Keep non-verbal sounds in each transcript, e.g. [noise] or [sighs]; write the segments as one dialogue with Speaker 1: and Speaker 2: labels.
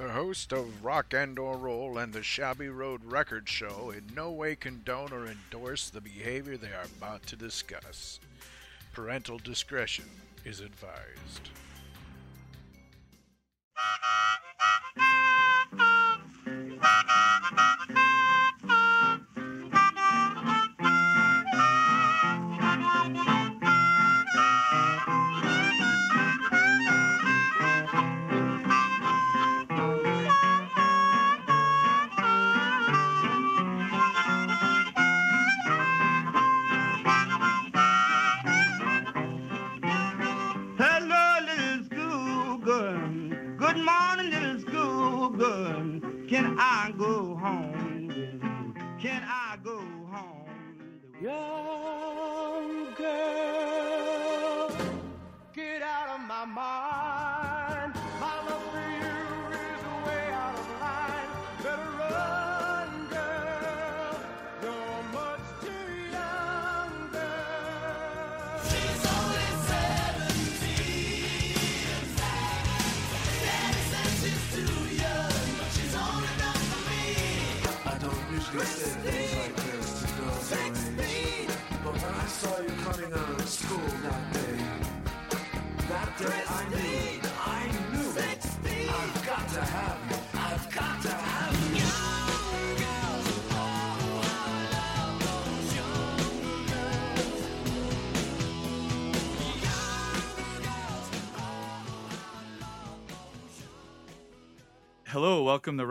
Speaker 1: The host of Rock and or Roll and the Shabby Road Record Show in no way condone or endorse the behavior they are about to discuss. Parental discretion is advised.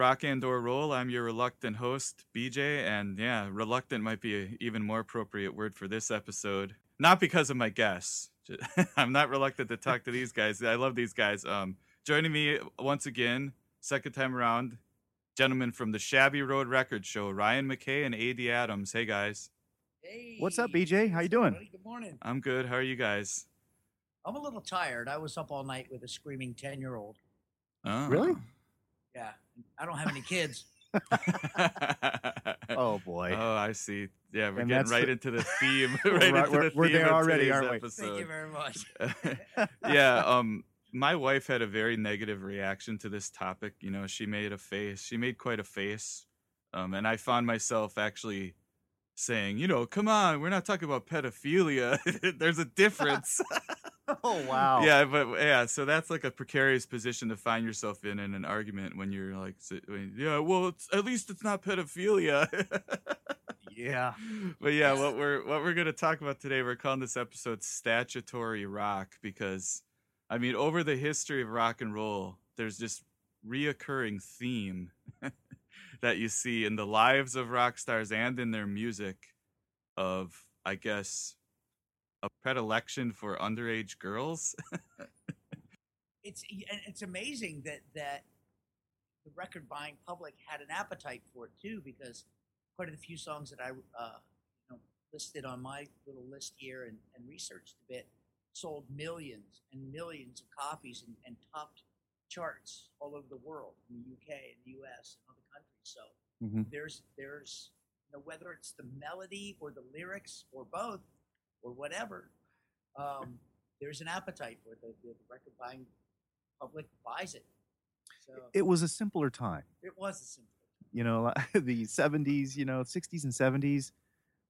Speaker 2: Rock and or Roll. I'm your reluctant host, BJ, and yeah, reluctant might be an even more appropriate word for this episode. Not because of my guests. [laughs] I'm not reluctant to talk to these guys. I love these guys. Um, joining me once again, second time around, gentlemen from the Shabby Road Record Show, Ryan McKay and AD Adams. Hey guys,
Speaker 3: Hey,
Speaker 4: What's up, BJ? How you doing?
Speaker 3: buddy? Good morning.
Speaker 2: I'm good. How are you guys?
Speaker 3: I'm a little tired. I was up all night with a screaming ten year old.
Speaker 2: Oh.
Speaker 4: Really?
Speaker 3: Yeah, I don't have any kids. [laughs]
Speaker 4: Oh boy.
Speaker 2: Oh, I see. Yeah, we're
Speaker 4: And
Speaker 2: getting right
Speaker 4: the-
Speaker 2: into the [laughs] theme.
Speaker 4: We're
Speaker 2: right
Speaker 4: right-
Speaker 2: into
Speaker 4: we're-
Speaker 2: the
Speaker 4: we're there already, aren't we?
Speaker 2: episode.
Speaker 3: Thank you very much. [laughs]
Speaker 2: yeah, um my wife had a very negative reaction to this topic. You know, she made a face. She made quite a face. Um and I found myself actually saying, you know, come on, we're not talking about pedophilia. There's a difference. [laughs]
Speaker 4: oh wow.
Speaker 2: Yeah, but yeah, so that's like a precarious position to find yourself in in an argument when you're like, yeah, well, it's, at least it's not pedophilia. [laughs]
Speaker 4: Yeah.
Speaker 2: but yeah, what we're what we're gonna talk about today, we're calling this episode "Statutory Rock" because, I mean, over the history of rock and roll, there's this reoccurring theme [laughs] that you see in the lives of rock stars and in their music, of I guess a predilection for underage girls.
Speaker 3: It's it's amazing that that the record buying public had an appetite for it too, because quite a few songs that I uh, you know listed on my little list here and, and researched a bit sold millions and millions of copies and, and topped charts all over the world in the UK and the US and other countries. So
Speaker 4: Mhm.
Speaker 3: there's there's you know whether it's the melody or the lyrics or both or whatever, um, there's an appetite for it. The, the record buying public buys it. So
Speaker 4: It was a simpler time.
Speaker 3: it was a simple.
Speaker 4: You know, [laughs] the 70s, you know, 60s and 70s.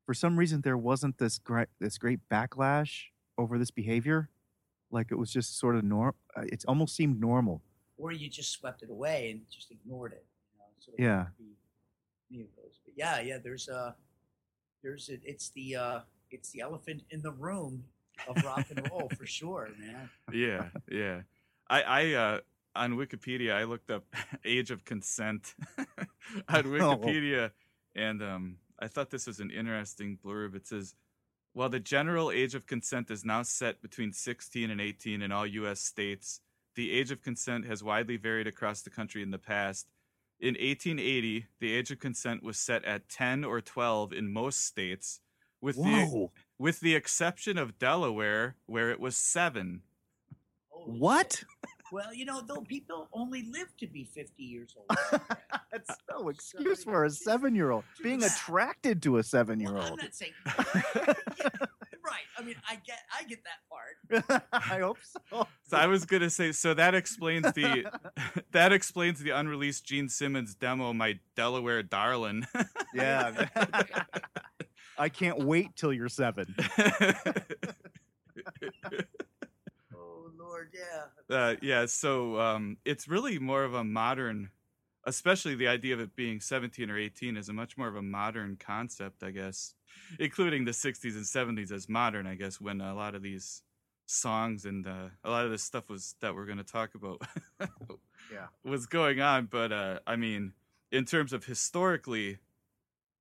Speaker 4: For some reason, there wasn't this great this great backlash over this behavior. Like it was just sort of norm. uh, It almost seemed normal.
Speaker 3: Or you just swept it away and just ignored it. You know, so it
Speaker 4: Yeah.
Speaker 3: be any of those. But yeah, yeah. There's a there's a, it's the uh, it's the elephant in the room of rock and roll for [laughs] sure, man.
Speaker 2: yeah, yeah. I, I, uh, on Wikipedia, I looked up [laughs] age of consent [laughs] on Wikipedia, and um, I thought this was an interesting blurb. It says, while the general age of consent is now set between 16 and 18 in all U.S. states, the age of consent has widely varied across the country in the past. In 1880, the age of consent was set at 10 or 12 in most states, with the with the exception of Delaware, where it was seven.
Speaker 3: Holy
Speaker 4: What?
Speaker 3: shit. Well, you know, though people only live to be 50 years old. [laughs]
Speaker 4: That's [laughs] no excuse for a seven year old being attracted to a seven year
Speaker 3: Well, I'm
Speaker 4: old.
Speaker 3: not saying [laughs] right. I mean, I get, I get that part.
Speaker 4: I hope so.
Speaker 2: So I was gonna say, so that explains the that explains the unreleased Gene Simmons demo, "My Delaware Darlin'."
Speaker 4: Yeah. I can't wait till you're seven. [laughs]
Speaker 3: Oh Lord, yeah.
Speaker 2: uh, yeah, so um, it's really more of a modern, especially the idea of it being 17 or 18 is a much more of a modern concept, I guess, including the 60s and 70s as modern, I guess, when a lot of these songs and uh, a lot of this stuff was that we're going to talk about [laughs]
Speaker 4: Yeah.
Speaker 2: was going on. But uh, I mean, in terms of historically,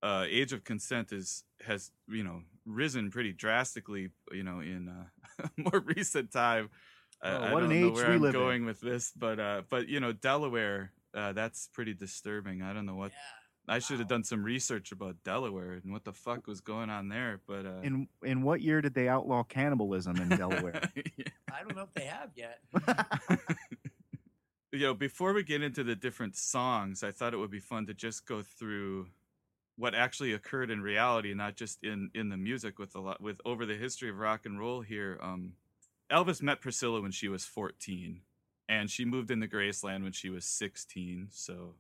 Speaker 2: uh, age of consent is has you know risen pretty drastically, you know, in uh, [laughs] more recent time. I-
Speaker 4: Oh,
Speaker 2: I,
Speaker 4: what an
Speaker 2: don't know
Speaker 4: age
Speaker 2: where
Speaker 4: we
Speaker 2: I'm
Speaker 4: live in.
Speaker 2: going with this, but uh, but you know, Delaware, uh, that's pretty disturbing. I don't know what
Speaker 3: Yeah.
Speaker 2: I should have done some research about Delaware and what the fuck was going on there. But uh,
Speaker 4: In in what year did they outlaw cannibalism in Delaware? [laughs]
Speaker 3: I don't know if they have yet. [laughs]
Speaker 2: you know, before we get into the different songs, I thought it would be fun to just go through what actually occurred in reality, not just in in the music. With a lot with over the history of rock and roll here, um, Elvis met Priscilla when she was fourteen, and she moved into Graceland when she was sixteen. So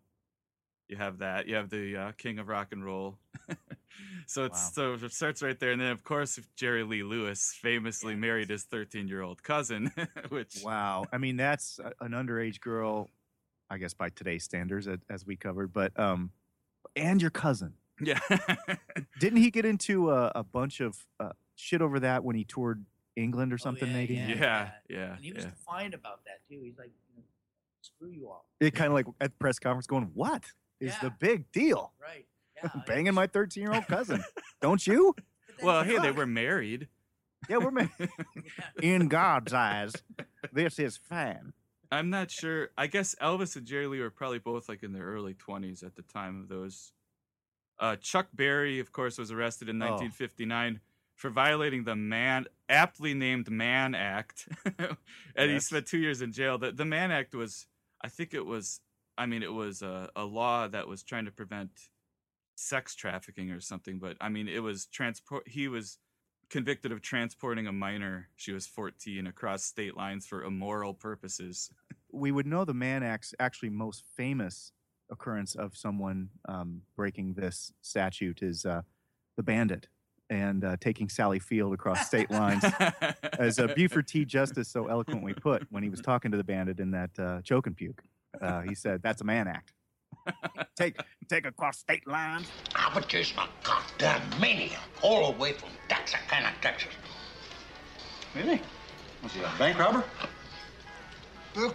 Speaker 2: you have that. You have the uh, king of rock and roll. [laughs] so it's
Speaker 4: Wow.
Speaker 2: so it starts right there, and then of course Jerry Lee Lewis famously married his thirteen year old cousin, [laughs] which
Speaker 4: wow. I mean, that's an underage girl, I guess by today's standards, as we covered. But um, and your cousin.
Speaker 2: Yeah. [laughs]
Speaker 4: Didn't he get into a, a bunch of uh, shit over that when he toured England or
Speaker 3: Oh,
Speaker 4: something?
Speaker 3: yeah,
Speaker 4: Maybe
Speaker 3: yeah.
Speaker 2: yeah, yeah,
Speaker 3: And he was
Speaker 2: yeah.
Speaker 3: defiant about that too. He's like, screw you all.
Speaker 4: it kind of like at the press conference going, "What is the big deal?
Speaker 3: Right. [laughs] Yeah. I-
Speaker 4: Banging my [laughs] 13 year old cousin, don't you?
Speaker 2: Well,
Speaker 3: you
Speaker 2: hey, they were married.
Speaker 4: Yeah, we're ma-
Speaker 3: yeah.
Speaker 4: in God's eyes. This is fine.
Speaker 2: I'm not sure. I guess Elvis and Jerry Lee were probably both like in their early 20s at the time of those. Uh, Chuck Berry, of course, was arrested in
Speaker 4: Oh.
Speaker 2: 1959 for violating the man aptly named Mann Act, [laughs] and he spent two years in jail. The, the Mann Act was, I think it was, I mean, it was a, a law that was trying to prevent sex trafficking or something. But I mean, it was transport. He was convicted of transporting a minor. She was 14 across state lines for immoral purposes.
Speaker 4: We would know the Mann Act's actually most famous occurrence of someone um, breaking this statute is uh, the bandit and uh, taking Sally Field across state lines. [laughs] As uh, Buford T. Justice so eloquently put when he was talking to the bandit in that uh, choke and puke, uh, he said, "That's a man act. take take across state lines."
Speaker 5: I was just a goddamn maniac all the way from Texarkana, Texas.
Speaker 6: Really? Was he a bank robber?
Speaker 5: Look,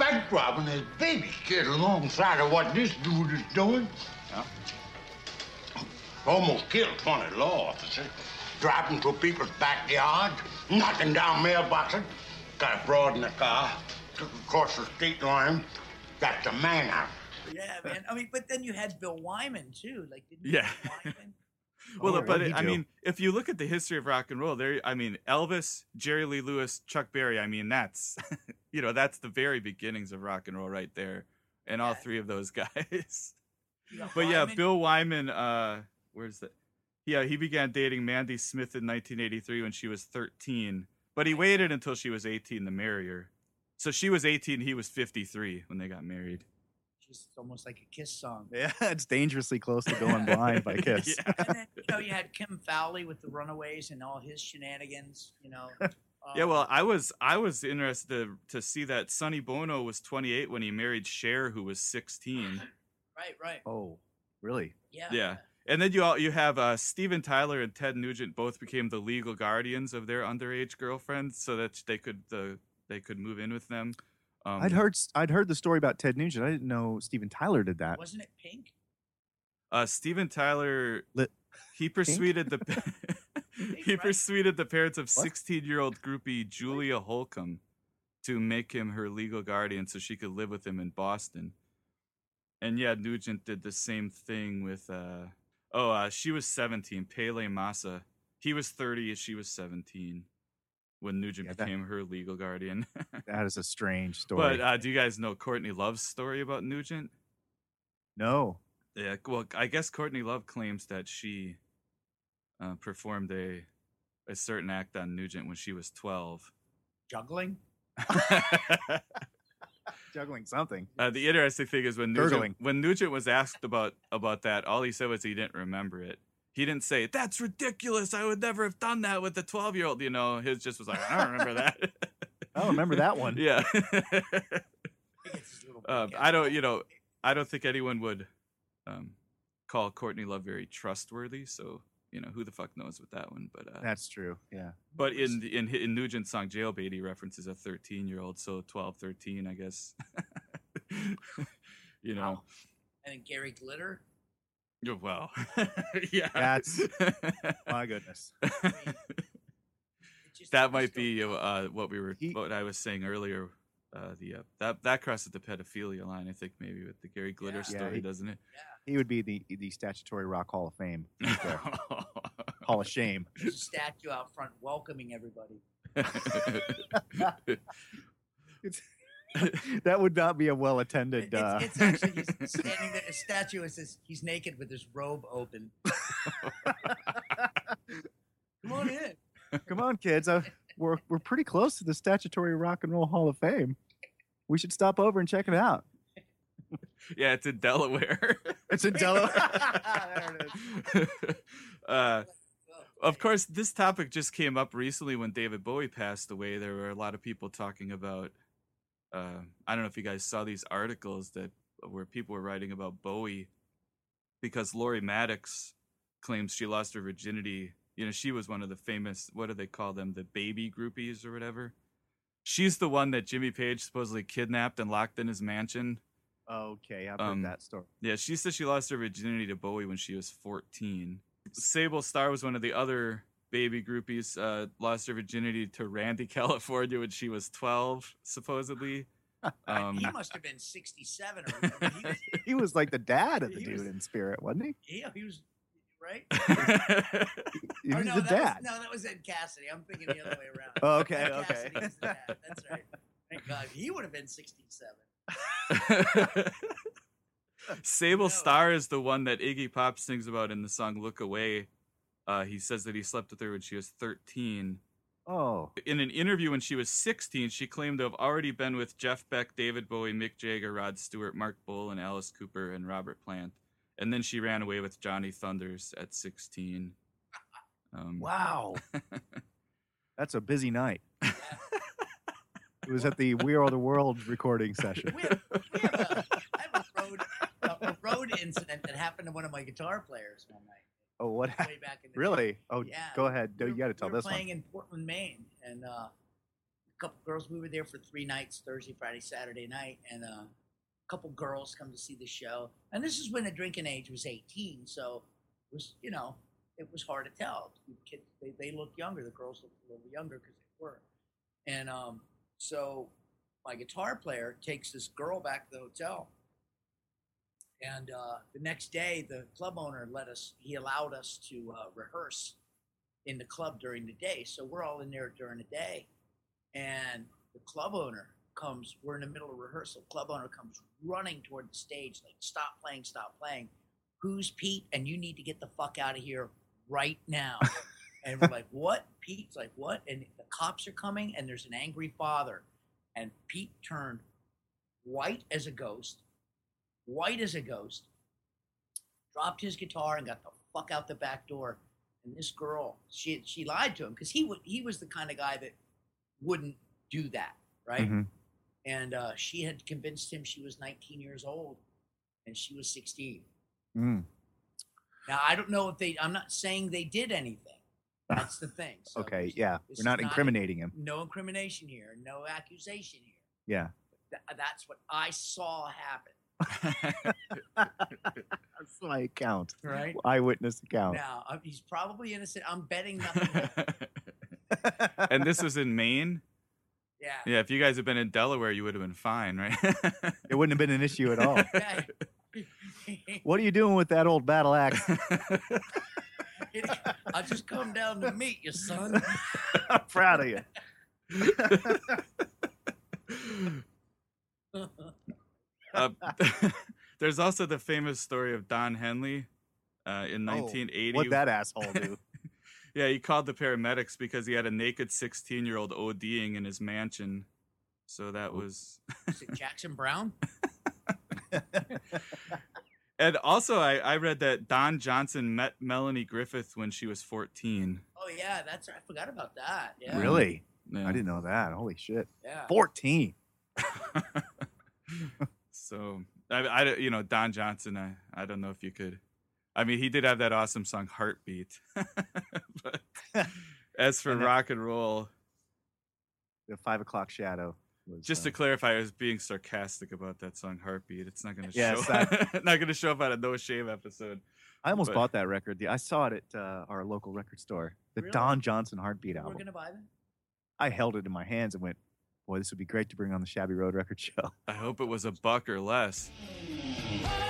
Speaker 5: brother. Bank robbing is baby shit alongside of what this dude is doing.
Speaker 6: Yeah.
Speaker 5: Almost killed 20 law officers. Driving through people's backyards, knocking down mailboxes. Got a broad in the car, took across the state line. got the man out.
Speaker 3: Yeah, man. I mean, but then you had Bill Wyman too. Like, didn't you
Speaker 2: Yeah.
Speaker 3: Wyman?
Speaker 2: Well,
Speaker 4: Oh,
Speaker 2: but
Speaker 4: what'd
Speaker 2: I mean, if you look at the history of rock and roll, there, I mean, Elvis, Jerry Lee Lewis, Chuck Berry. I mean, that's, [laughs] you know, that's the very beginnings of rock and roll right there, and all three of those [laughs] guys. But yeah. Bill Wyman. Uh, where's that? Yeah, he began dating Mandy Smith in 1983 when she was 13, but he waited until she was 18 to marry her. So she was 18, he was 53 when they got married.
Speaker 3: Just almost like a Kiss song.
Speaker 4: Yeah, [laughs] it's dangerously close to going blind by [laughs] Kiss.
Speaker 2: Yeah.
Speaker 3: And then you know you had [laughs] Kim Fowley with the Runaways and all his shenanigans. You know.
Speaker 2: Yeah, well,
Speaker 3: Um,
Speaker 2: I was I was interested to, to see that Sonny Bono was 28 when he married Cher, who was 16,
Speaker 3: right, right.
Speaker 4: Oh, really?
Speaker 3: Yeah.
Speaker 2: Yeah. and then you all you have uh, Steven Tyler and Ted Nugent both became the legal guardians of their underage girlfriends, so that they could the they could move in with them. Um,
Speaker 4: I'd heard I'd heard the story about Ted Nugent. I didn't know Steven Tyler did that.
Speaker 3: Wasn't it Pink?
Speaker 2: uh, Steven Tyler
Speaker 4: Lit-
Speaker 2: he persuaded the [laughs] [laughs] he
Speaker 3: right?
Speaker 2: persuaded the parents of 16 year old groupie Julia Holcomb to make him her legal guardian so she could live with him in Boston. And yeah, Nugent did the same thing with uh oh uh, she was 17, Pele Massa. He was 30, she was 17 when Nugent
Speaker 4: Yeah, that-
Speaker 2: became her legal guardian. [laughs]
Speaker 4: That is a strange story.
Speaker 2: but uh, do you guys know Courtney Love's story about Nugent?
Speaker 4: no.
Speaker 2: Yeah, well, I guess Courtney Love claims that she uh, performed a a certain act on Nugent when she was 12.
Speaker 3: Juggling. [laughs]
Speaker 4: Juggling something.
Speaker 2: Uh, the interesting thing is when Nugent, when Nugent was asked about about that, all he said was he didn't remember it. He didn't say that's ridiculous. I would never have done that with a 12 year old. You know, his just was like I don't remember that. [laughs]
Speaker 4: I don't remember that one.
Speaker 2: yeah.
Speaker 3: He gets his little [laughs]
Speaker 2: um, I don't. You know, I don't think anyone would um, call Courtney Love very trustworthy. So you know, who the fuck knows with that one? But uh,
Speaker 4: That's true. Yeah.
Speaker 2: But in the- in in Nugent's song Jailbait, he references a 13 year old, so 12, 13, I guess. [laughs] you know,
Speaker 3: Wow. And Gary Glitter.
Speaker 2: Yeah, well, [laughs] yeah.
Speaker 4: That's- [laughs] My goodness.
Speaker 2: That might be uh, what we were,
Speaker 4: He-
Speaker 2: what I was saying earlier. Uh, the uh, that that crosses the pedophilia line, I think, maybe with the Gary Glitter
Speaker 3: Yeah.
Speaker 4: Yeah,
Speaker 2: story,
Speaker 4: he-
Speaker 2: doesn't it? Yeah.
Speaker 4: He would be the the statutory Rock Hall of Fame. right. [laughs] Hall of Shame.
Speaker 3: There's a statue out front welcoming everybody. [laughs]
Speaker 4: that would not be a well attended.
Speaker 3: it's,
Speaker 4: Uh,
Speaker 3: it's actually he's [laughs] standing there. A statue is says he's naked with his robe open. [laughs] Come on in.
Speaker 4: come on, kids. Uh, we're we're pretty close to the statutory Rock and Roll Hall of Fame. We should stop over and check it out.
Speaker 2: yeah, it's in Delaware.
Speaker 4: It's in Delaware.
Speaker 3: There
Speaker 2: uh, of course, this topic just came up recently when David Bowie passed away. There were a lot of people talking about. Uh, I don't know if you guys saw these articles that where people were writing about Bowie because Lori Mattix claims she lost her virginity. You know, she was one of the famous. What do they call them? The baby groupies or whatever. She's the one that Jimmy Page supposedly kidnapped and locked in his mansion.
Speaker 4: okay, I've
Speaker 2: Um,
Speaker 4: heard that story.
Speaker 2: Yeah, she said she lost her virginity to Bowie when she was 14. Sable Starr was one of the other baby groupies, uh, lost her virginity to Randy [laughs] California when she was 12, supposedly. [laughs] Um,
Speaker 3: he must have been 67 or I mean, he was, [laughs]
Speaker 4: He was like the dad of the dude
Speaker 3: was-
Speaker 4: in spirit, wasn't he?
Speaker 3: yeah, he was right.
Speaker 4: He was
Speaker 3: no,
Speaker 4: the
Speaker 3: that
Speaker 4: dad.
Speaker 3: Was, no, that was Ed Cassidy. I'm thinking the other way around.
Speaker 4: Oh, okay,
Speaker 3: Ed
Speaker 4: okay.
Speaker 3: Cassidy was the dad. That's right. Thank God. He would have been 67.
Speaker 2: Sable
Speaker 3: No.
Speaker 2: Starr is the one that Iggy Pop sings about in the song Look Away. Uh, he says that he slept with her when she was 13.
Speaker 4: Oh,
Speaker 2: in an interview when she was 16, she claimed to have already been with Jeff Beck, David Bowie, Mick Jagger, Rod Stewart, Marc Bolan, and Alice Cooper and Robert Plant. And then she ran away with Johnny Thunders at 16. [laughs] Um,
Speaker 4: wow. [laughs] That's a busy night. [laughs] It was at the We Are the World recording session.
Speaker 3: We have, we have a, I have a road, a, a road incident that happened to one of my guitar players one night.
Speaker 4: Oh, what?
Speaker 3: Way back in the
Speaker 4: Really? Oh,
Speaker 3: Yeah,
Speaker 4: go ahead.
Speaker 3: we
Speaker 4: You got to tell
Speaker 3: we were
Speaker 4: this
Speaker 3: playing
Speaker 4: one.
Speaker 3: in Portland, Maine, and uh, a couple girls. We were there for three nights: Thursday, Friday, Saturday night, and uh, a couple girls come to see the show. And this is when the drinking age was 18, so it was you know it was hard to tell. Kids, they they looked younger. The girls looked a little younger because they were. And um, so my guitar player takes this girl back to the hotel. And uh, the next day, the club owner let us, he allowed us to uh, rehearse in the club during the day. So we're all in there during the day. And the club owner comes, we're in the middle of rehearsal. Club owner comes running toward the stage, like, stop playing, stop playing. Who's Pete? And you need to get the fuck out of here right now. [laughs] and we're like, what? Pete's like, what? And the cops are coming, and there's an angry father. And Pete turned white as a ghost, white as a ghost, dropped his guitar and got the fuck out the back door. And this girl, she she lied to him because he would he was the kind of guy that wouldn't do that, right?
Speaker 4: Mhm.
Speaker 3: And uh, she had convinced him she was 19 years old, and she was 16.
Speaker 4: Mm.
Speaker 3: Now I don't know if they. I'm not saying they did anything. That's the thing. [laughs] So
Speaker 4: Okay, yeah. We're not incriminating him.
Speaker 3: No incrimination here. No accusation here.
Speaker 4: Yeah.
Speaker 3: Th- that's what I saw happen.
Speaker 4: That's my account.
Speaker 3: Right.
Speaker 4: Eyewitness account.
Speaker 3: Now uh, he's probably innocent. I'm betting nothing. [laughs]
Speaker 2: and this was in Maine.
Speaker 3: yeah.
Speaker 2: Yeah, if you guys had been in Delaware, you would have been fine, right? [laughs]
Speaker 4: It wouldn't have been an issue at all. [laughs] What are you doing with that old battle axe?
Speaker 3: I just come down to meet you, son.
Speaker 4: I'm proud of you.
Speaker 2: Uh, [laughs] [laughs] there's also the famous story of Don Henley uh, in
Speaker 4: Oh,
Speaker 2: 1980.
Speaker 4: What that asshole do? [laughs]
Speaker 2: Yeah, he called the paramedics because he had a naked 16 year old ODing in his mansion. So that was.
Speaker 3: Is it Jackson Browne?
Speaker 2: And also, I, I read that Don Johnson met Melanie Griffith when she was 14.
Speaker 3: Oh yeah, that's I forgot about that. Yeah.
Speaker 4: Really?
Speaker 2: Yeah.
Speaker 4: I didn't know that. Holy shit.
Speaker 3: Yeah.
Speaker 4: 14.
Speaker 2: So, I, I, don't- you know, Don Johnson, I, I don't know if you could. I mean, he did have that awesome song, Heartbeat. [laughs] but [laughs] as for
Speaker 4: And
Speaker 2: rock and roll,
Speaker 4: The five o'clock shadow. Was,
Speaker 2: just
Speaker 4: uh,
Speaker 2: to clarify, I was being sarcastic about that song, Heartbeat. It's not going [laughs] to
Speaker 4: Yes,
Speaker 2: show. not going to show up on a No Shame episode.
Speaker 4: I almost
Speaker 2: but-
Speaker 4: bought that record. The- I saw it at uh, our local record store. The
Speaker 3: Really?
Speaker 4: Don Johnson Heartbeat
Speaker 3: We're
Speaker 4: album.
Speaker 3: gonna buy them.
Speaker 4: I held it in my hands and went, "Boy, this would be great to bring on the Shabby Road Record Show."
Speaker 2: I hope it was a buck or less. [laughs]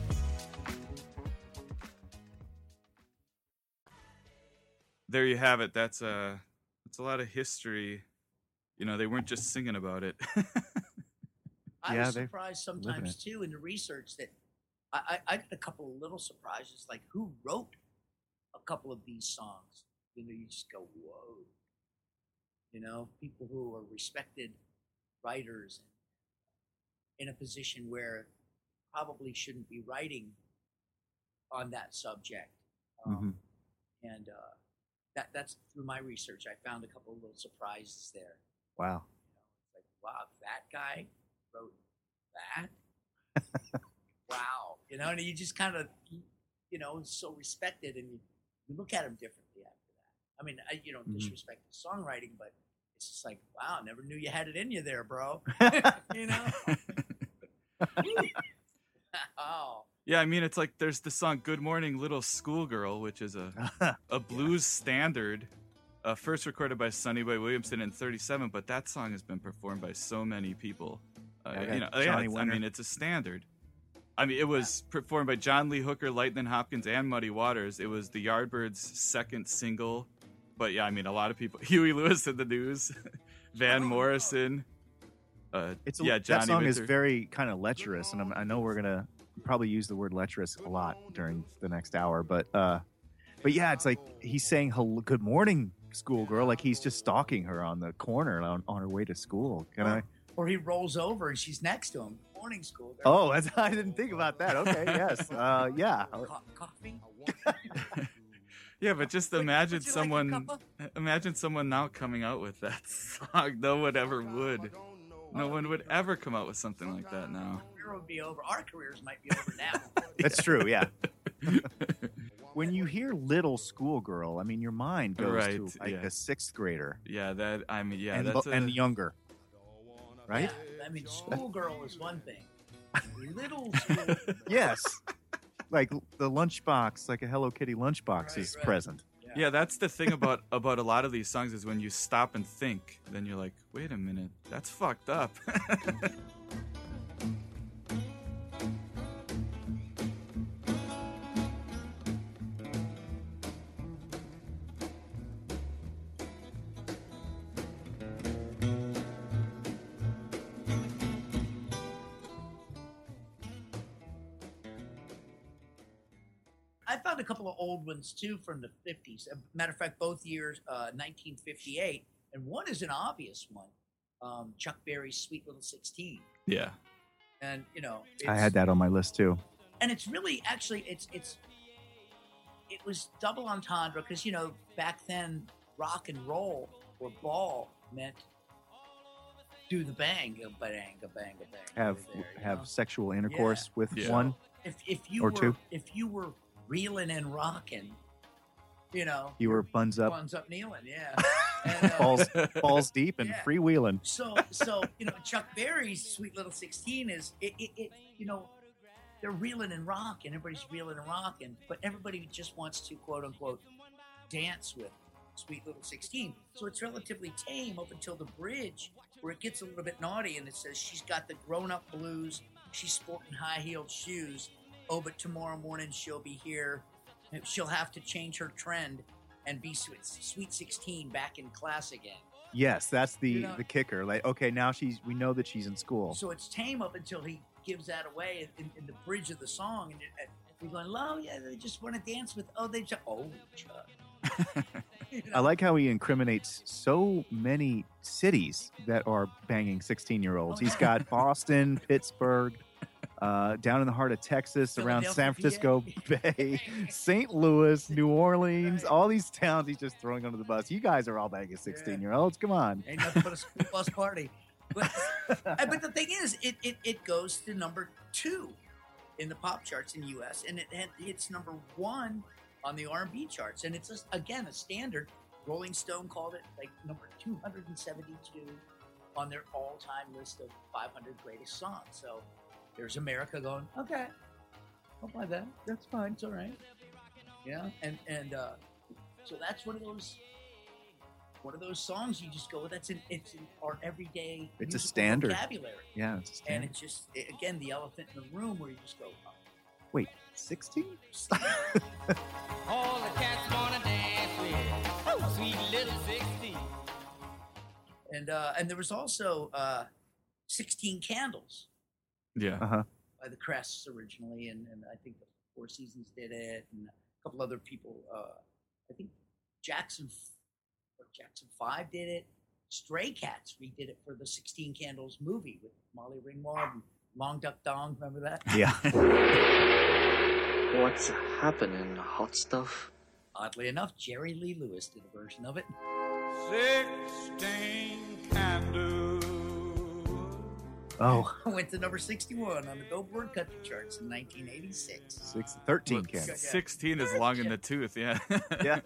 Speaker 2: There you have it. That's a that's a lot of history. You know, they weren't just singing about it.
Speaker 3: I
Speaker 4: Yeah,
Speaker 3: was
Speaker 4: they
Speaker 3: surprised
Speaker 4: live
Speaker 3: sometimes too in the research that I, I, I got a couple of little surprises, like who wrote a couple of these songs. You know, you just go, whoa. You know, people who are respected writers in a position where probably shouldn't be writing on that subject. Um, And uh, that that's through my research. I found a couple of little surprises there.
Speaker 4: Wow.
Speaker 3: It's like, wow, that guy wrote that. [laughs] wow, you know, and you just kind of, you know, so respected, and you, you look at him differently after that. I mean, I, you don't
Speaker 4: Mhm.
Speaker 3: disrespect the songwriting, but it's just like, wow, never knew you had it in you there, bro. [laughs] [laughs] you know? oh,
Speaker 2: yeah, I mean, it's like there's the song "Good Morning Little Schoolgirl," which is a [laughs] a blues standard, uh, first recorded by Sonny Boy Williamson in '37, but that song has been performed by so many people. Uh,
Speaker 4: Yeah,
Speaker 2: you know, yeah, I mean, it's a standard. I mean, it was performed by John Lee Hooker, Lightning Hopkins, and Muddy Waters. It was the Yardbirds' second single, but yeah, I mean, a lot of people. [laughs] Huey Lewis in the news, [laughs] Van Morrison. Uh,
Speaker 4: It's a,
Speaker 2: yeah,
Speaker 4: that
Speaker 2: Johnny
Speaker 4: song is very kind of lecherous, and I'm, I know we're gonna probably use the word lecherous a lot during the next hour, but uh, but yeah, it's like he's saying hello, "Good morning, schoolgirl," like he's just stalking her on the corner on, on her way to school. Can I?
Speaker 3: or he rolls over and she's next to him. Morning schoolgirl.
Speaker 4: Oh, that's, [laughs] I didn't think about that. Okay, yes, [laughs] uh, yeah.
Speaker 3: Co- coffee. [laughs]
Speaker 2: Yeah, but just imagine
Speaker 3: would like
Speaker 2: someone, imagine someone now coming out with that song. No one ever would. No one would ever come out with something like that now.
Speaker 3: Career would be over. Our careers might be over now. [laughs]
Speaker 4: That's true. Yeah. [laughs] when you hear little schoolgirl, I mean, your mind goes
Speaker 2: Right,
Speaker 4: to like
Speaker 2: yeah.
Speaker 4: a sixth grader
Speaker 2: Yeah, that I mean, yeah,
Speaker 4: and,
Speaker 2: that's
Speaker 4: lo-
Speaker 2: a,
Speaker 4: and younger, right?
Speaker 3: Yeah, I mean, schoolgirl is one thing. Little school, [laughs]
Speaker 4: Yes. like the lunchbox, like a Hello Kitty lunchbox
Speaker 3: Right,
Speaker 4: is
Speaker 3: right.
Speaker 4: present.
Speaker 2: yeah, that's the thing about about a lot of these songs is when you stop and think, then you're like, wait a minute, that's fucked up.
Speaker 3: Old ones too from the 50s. As a matter of fact, both years, uh, 1958, and one is an obvious one um, Chuck Berry's Sweet Little 16.
Speaker 2: yeah,
Speaker 3: And, you know,
Speaker 4: I had that on my list too.
Speaker 3: and it's really actually it's it's it was double entendre because you know back then rock and roll or ball meant do the bang a bang a bang a bang
Speaker 4: Have
Speaker 3: there,
Speaker 4: have
Speaker 3: know?
Speaker 4: sexual intercourse with
Speaker 2: Yeah.
Speaker 4: one.
Speaker 3: if if you
Speaker 4: or
Speaker 3: were
Speaker 4: two.
Speaker 3: if you were reeling and rocking you know
Speaker 4: You were buns up,
Speaker 3: buns up kneeling yeah [laughs] and, uh,
Speaker 4: balls [laughs] balls deep, and
Speaker 3: Yeah.
Speaker 4: freewheeling.
Speaker 3: so so you know Chuck Berry's Sweet Little Sixteen is it, it, it you know they're reeling and rocking everybody's reeling and rocking but everybody just wants to quote unquote dance with Sweet Little Sixteen so it's relatively tame up until the bridge where it gets a little bit naughty and it says she's got the grown up blues she's sporting high heeled shoes oh but tomorrow morning she'll be here she'll have to change her trend and be sweet, sweet 16 back in class again
Speaker 4: Yes, that's the
Speaker 3: You know-
Speaker 4: the kicker. Like, okay, now she's we know that she's in school.
Speaker 3: So it's tame up until he gives that away in, in the bridge of the song, and, and we're going, "Oh yeah, they just want to dance with." Oh, they just oh, Chuck. [laughs] You
Speaker 4: I like how he incriminates so many cities that are banging 16 year olds. He's got Boston, [laughs] Pittsburgh, uh, down in the heart of Texas, around San Francisco [laughs] Bay, St. Louis, New Orleans, all these towns he's just throwing under the bus. You guys are all banging 16 year olds. Come on.
Speaker 3: Ain't nothing but a school bus party. But, [laughs] but the thing is, it, it, it goes to number two in the pop charts in the U.S. and it it's number one on the R&B charts, and it's just, again a standard. Rolling Stone called it like number 272 on their all-time list of 500 greatest songs. So there's America going, okay, I'll buy that. That's fine. It's all right. Yeah, and and uh, so that's one of those one of those songs you just go, that's in it's in our everyday
Speaker 4: It's a standard.
Speaker 3: vocabulary,
Speaker 4: Yeah, it's a
Speaker 3: and it's just it- again the elephant in the room where you just go, oh,
Speaker 4: Wait, 16? [laughs]
Speaker 7: All the cats wanna dance with sweet little 16.
Speaker 3: and uh, and there was also uh, 16 Candles
Speaker 2: yeah.
Speaker 4: Uh huh.
Speaker 3: by the Crests originally, and, and I think the Four Seasons did it, and a couple other people. Uh, I think Jackson or Jackson Five did it. Stray Cats redid it for the 16 Candles movie with Molly Ringwald and Long Duck Dong. Remember that? [laughs]
Speaker 4: Yeah.
Speaker 8: What's happening, hot stuff?
Speaker 3: Oddly enough, Jerry Lee Lewis did a version of it.
Speaker 9: Sixteen candles.
Speaker 4: Oh, [laughs]
Speaker 3: Went to number 61 on the Billboard Country Charts in 1986.
Speaker 4: six, 13
Speaker 2: Well,
Speaker 4: cans.
Speaker 2: Sixteen is long in the tooth. Yeah. [laughs]
Speaker 4: Yeah.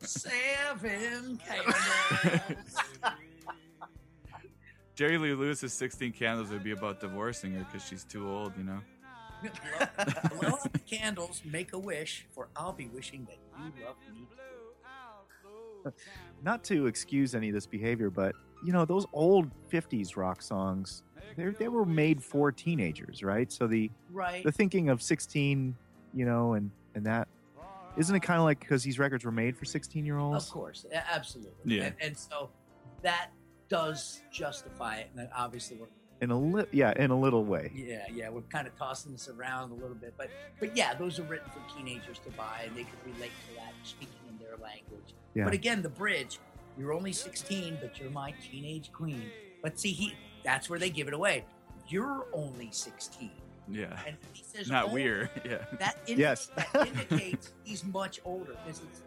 Speaker 3: Seven candles. [laughs]
Speaker 2: Jerry Lee Lewis's "16 Candles" would be about divorcing her because she's too old. You know.
Speaker 3: Blow out the candles, make a wish, for I'll be wishing that you love me too.
Speaker 4: Not to excuse any of this behavior, but you know those old '50s rock songs, they they were made for teenagers, right? So the
Speaker 3: Right.
Speaker 4: the thinking of 16, you know, and and that isn't it kind of like because these records were made for 16 year olds?
Speaker 3: Of course, absolutely.
Speaker 2: Yeah.
Speaker 3: And, and so that does justify it. And then obviously we're
Speaker 4: In a li- yeah, in a little way.
Speaker 3: yeah, yeah, we're kind of tossing this around a little bit, but but yeah, those are written for teenagers to buy, and they could relate to that, speaking in their language.
Speaker 4: Yeah.
Speaker 3: But again, the bridge, you're only 16, but you're my teenage queen. But see, he that's where they give it away. You're only 16,
Speaker 2: Yeah.
Speaker 3: and he says
Speaker 2: Not
Speaker 3: older.
Speaker 2: weird. [laughs] Yeah.
Speaker 3: That indi-
Speaker 4: Yes. [laughs]
Speaker 3: that indicates he's much older. This is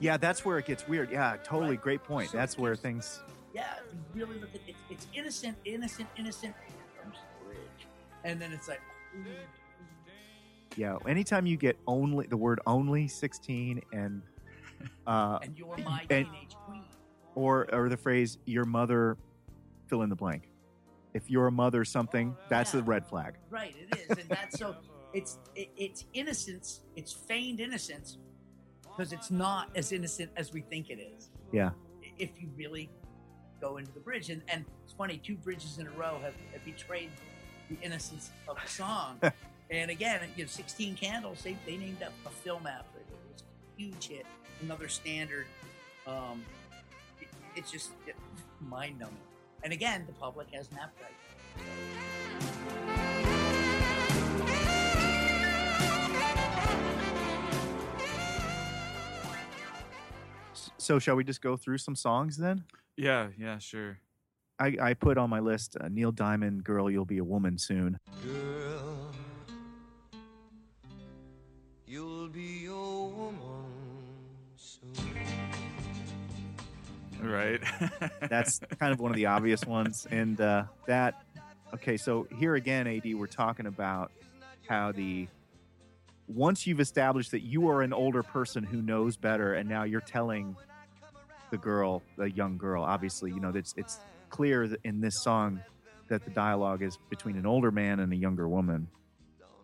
Speaker 4: Yeah, that's where it gets weird. Yeah, totally.
Speaker 3: Right.
Speaker 4: Great point.
Speaker 3: So
Speaker 4: That's where
Speaker 3: it's-
Speaker 4: things.
Speaker 3: yeah, you really look at it. It's innocent, innocent, innocent. Here comes the bridge, and then it's like, ooh,
Speaker 4: Yeah, anytime you get only the word only 16 and [laughs] uh
Speaker 3: And you're my
Speaker 4: and-
Speaker 3: teenage queen.
Speaker 4: or or the phrase your mother fill in the blank. If you're a mother something, that's a red flag.
Speaker 3: Right, it is, and that's so. It's it, it's innocence. It's feigned innocence because it's not as innocent as we think it is.
Speaker 4: Yeah.
Speaker 3: If you really go into the bridge, and and it's funny, two bridges in a row have, have betrayed the innocence of the song. [laughs] and again, you know, Sixteen Candles, they they named up a film after it. It was a huge hit, another standard. Um, it, it's just mind numbing. And again, the public has an appetite.
Speaker 4: So shall we just go through some songs then?
Speaker 2: Yeah, yeah, sure.
Speaker 4: I, I put on my list uh, Neil Diamond, "Girl, You'll Be a Woman Soon."
Speaker 10: Girl, [laughs]
Speaker 2: Right. [laughs]
Speaker 4: That's kind of one of the obvious ones, and uh, that. Okay, so here again, Ad, we're talking about how the once you've established that you are an older person who knows better, and now you're telling the girl, the young girl, obviously, you know, it's it's clear in this song that the dialogue is between an older man and a younger woman,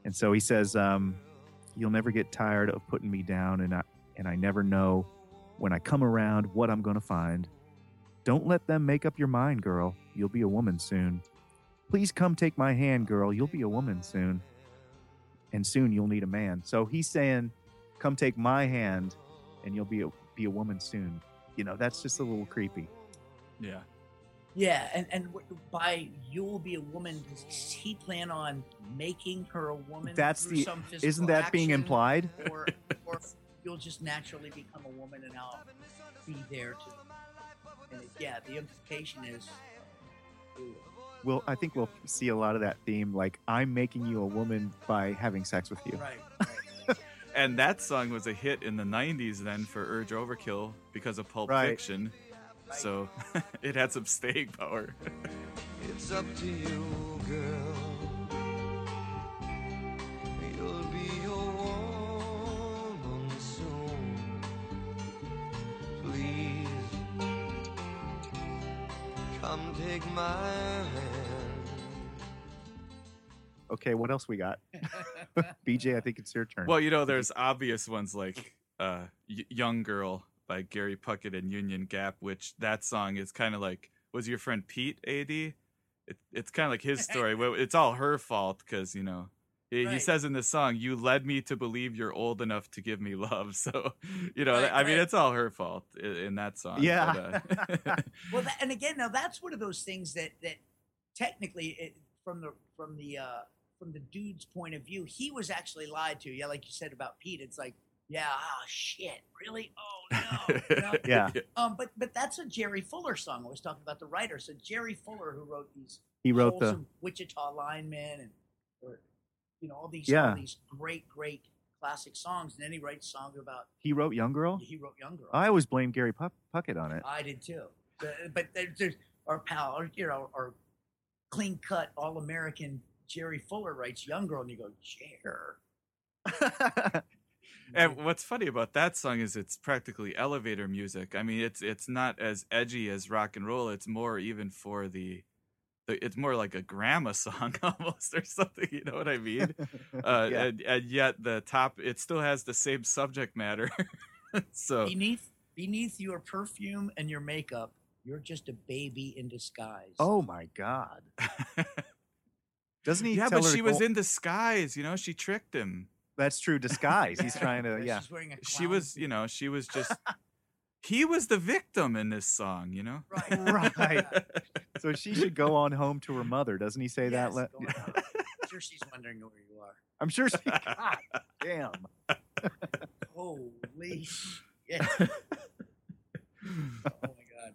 Speaker 4: and so he says, um, "You'll never get tired of putting me down, and I and I never know when I come around what I'm going to find. Don't let them make up your mind, girl. You'll be a woman soon. Please come take my hand, girl. You'll be a woman soon. And soon you'll need a man. So he's saying, come take my hand and you'll be a, be a woman soon. You know, that's just a little creepy.
Speaker 2: Yeah.
Speaker 3: Yeah, and and by you'll be a woman. Does he plan on making her a woman?
Speaker 4: That's
Speaker 3: through
Speaker 4: the
Speaker 3: some physical
Speaker 4: isn't that being implied?
Speaker 3: or or [laughs] you'll just naturally become a woman and I'll be there to. And it, yeah, the implication is. ooh,
Speaker 4: We'll I think we'll see a lot of that theme like I'm making you a woman by having sex with you.
Speaker 3: Right. [laughs]
Speaker 2: And that song was a hit in the 90s then for Urge Overkill because of Pulp
Speaker 4: Right.
Speaker 2: Fiction. So [laughs] it had some staying power. [laughs]
Speaker 10: It's up to you, girl. Come take my hand.
Speaker 4: Okay, what else we got? [laughs] BJ, I think it's your turn.
Speaker 2: Well, you know, there's obvious ones like uh, y- "Young Girl" by Gary Puckett and Union Gap, which that song is kind of like was your friend Pete Ad. It, it's kind of like his [laughs] story. It's all her fault because you know he, he
Speaker 3: Right.
Speaker 2: says in the song, "You led me to believe you're old enough to give me love." [laughs] So you know,
Speaker 3: Right,
Speaker 2: I mean, it's all her fault in, in that song.
Speaker 4: Yeah.
Speaker 2: but, uh, [laughs] [laughs]
Speaker 3: Well, that, and again, now that's one of those things that that technically, it, from the from the uh, from the dude's point of view, he was actually lied to. Yeah, like you said about Pete, it's like, yeah, oh shit, really? Oh no. you know?
Speaker 4: Yeah.
Speaker 3: Um, but but that's a Jerry Fuller song. I was talking about the writer. So Jerry Fuller, who wrote these,
Speaker 4: He wrote the-
Speaker 3: wholesome Wichita Lineman and, or, you know, all these
Speaker 4: Yeah.
Speaker 3: all these great great classic songs. And then he writes songs about
Speaker 4: he wrote Young Girl?
Speaker 3: he wrote Young Girl.
Speaker 4: I always blame Gary Puck- Puckett on it.
Speaker 3: I did too. But, but there- there's our pal, our, you know, our clean cut all American Jerry Fuller writes Young Girl, and you go, Jer. [laughs]
Speaker 2: And what's funny about that song is it's practically elevator music. I mean, it's it's not as edgy as rock and roll. It's more even for the, the it's more like a grandma [laughs] song almost or something. You know what I mean? [laughs] Uh,
Speaker 4: Yeah.
Speaker 2: and, and yet the top it still has the same subject matter. [laughs] so
Speaker 3: Beneath beneath your perfume and your makeup, you're just a baby in disguise.
Speaker 4: Oh my God. Doesn't he
Speaker 2: yeah,
Speaker 4: tell
Speaker 2: but
Speaker 4: her
Speaker 2: she was
Speaker 4: go-
Speaker 2: in disguise. You know, she tricked him.
Speaker 4: That's true. Disguise. He's trying to, yeah.
Speaker 3: She's wearing a
Speaker 2: She was, you know, she was just. He was the victim in this song. You know.
Speaker 3: Right. [laughs]
Speaker 4: Right. So she should go on home to her mother. Doesn't he say that? Le-
Speaker 3: I'm sure she's wondering where you are.
Speaker 4: I'm sure she. [laughs] God damn.
Speaker 3: Holy shit. [laughs] oh my god.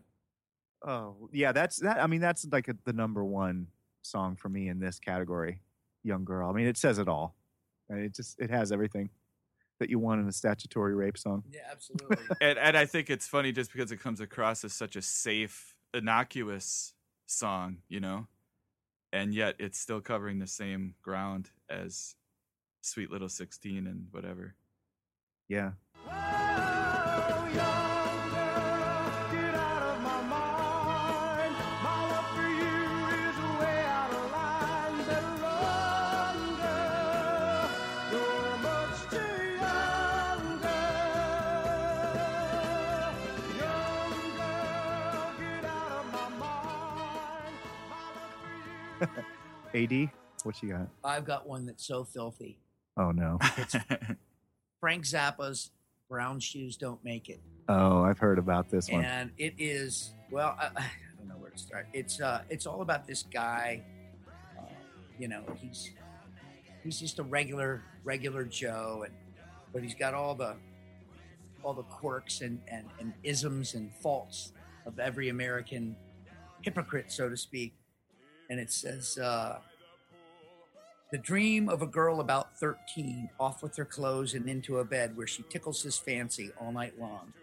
Speaker 4: Oh yeah, that's that. I mean, that's like a, the number one song for me in this category. Young girl. I mean, it says it all. And It just it has everything that you want in a statutory rape song.
Speaker 3: Yeah, absolutely. [laughs]
Speaker 2: and and I think it's funny just because it comes across as such a safe, innocuous song, you know, and yet it's still covering the same ground as Sweet Little 16 and whatever.
Speaker 4: Yeah. Oh, AD, what you got?
Speaker 3: I've got one that's so filthy.
Speaker 4: Oh no.
Speaker 3: It's [laughs] Frank Zappa's "Brown Shoes Don't Make It,"
Speaker 4: Oh, I've heard about this one.
Speaker 3: and it is well. I, I don't know where to start. It's uh, it's all about this guy. Uh, you know, he's he's just a regular regular Joe, and but he's got all the all the quirks and, and, and isms and faults of every American hypocrite, so to speak. And it says, uh, the dream of a girl about 13, off with her clothes and into a bed where she tickles his fancy all night long.